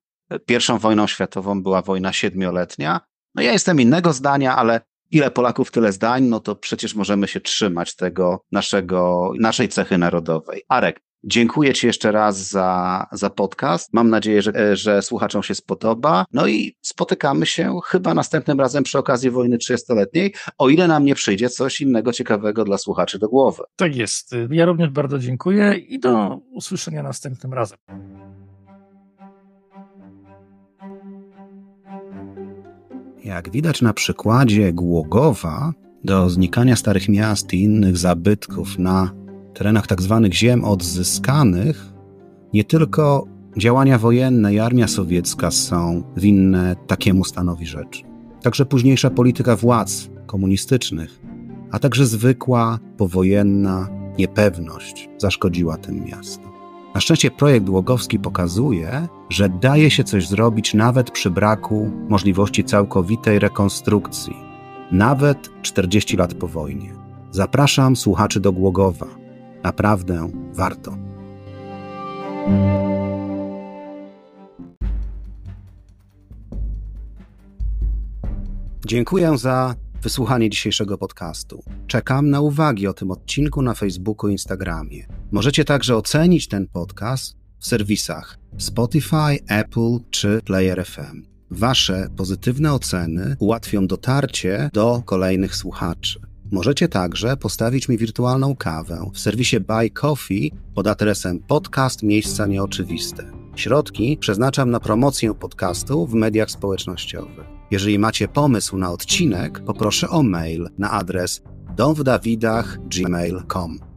Speaker 1: Pierwszą wojną światową była wojna siedmioletnia. No ja jestem innego zdania, ale ile Polaków, tyle zdań, no to przecież możemy się trzymać tego naszego, naszej cechy narodowej. Arek, Dziękuję Ci jeszcze raz za, za podcast. Mam nadzieję, że, że słuchaczom się spodoba. No i spotykamy się chyba następnym razem przy okazji wojny 30-letniej, o ile nam nie przyjdzie coś innego ciekawego dla słuchaczy do głowy.
Speaker 2: Tak jest. Ja również bardzo dziękuję i do usłyszenia następnym razem.
Speaker 1: Jak widać na przykładzie Głogowa, do znikania starych miast i innych zabytków na terenach tzw. Tak ziem odzyskanych, nie tylko działania wojenne i armia sowiecka są winne takiemu stanowi rzeczy. Także późniejsza polityka władz komunistycznych, a także zwykła powojenna niepewność zaszkodziła tym miastom. Na szczęście projekt Łogowski pokazuje, że daje się coś zrobić nawet przy braku możliwości całkowitej rekonstrukcji, nawet 40 lat po wojnie. Zapraszam słuchaczy do Głogowa. Naprawdę warto. Dziękuję za wysłuchanie dzisiejszego podcastu. Czekam na uwagi o tym odcinku na Facebooku i Instagramie. Możecie także ocenić ten podcast w serwisach Spotify, Apple czy Player FM. Wasze pozytywne oceny ułatwią dotarcie do kolejnych słuchaczy. Możecie także postawić mi wirtualną kawę w serwisie Buy Coffee pod adresem podcast Miejsca Nieoczywiste. Środki przeznaczam na promocję podcastu w mediach społecznościowych. Jeżeli macie pomysł na odcinek, poproszę o mail na adres domwdawidach.gmail.com.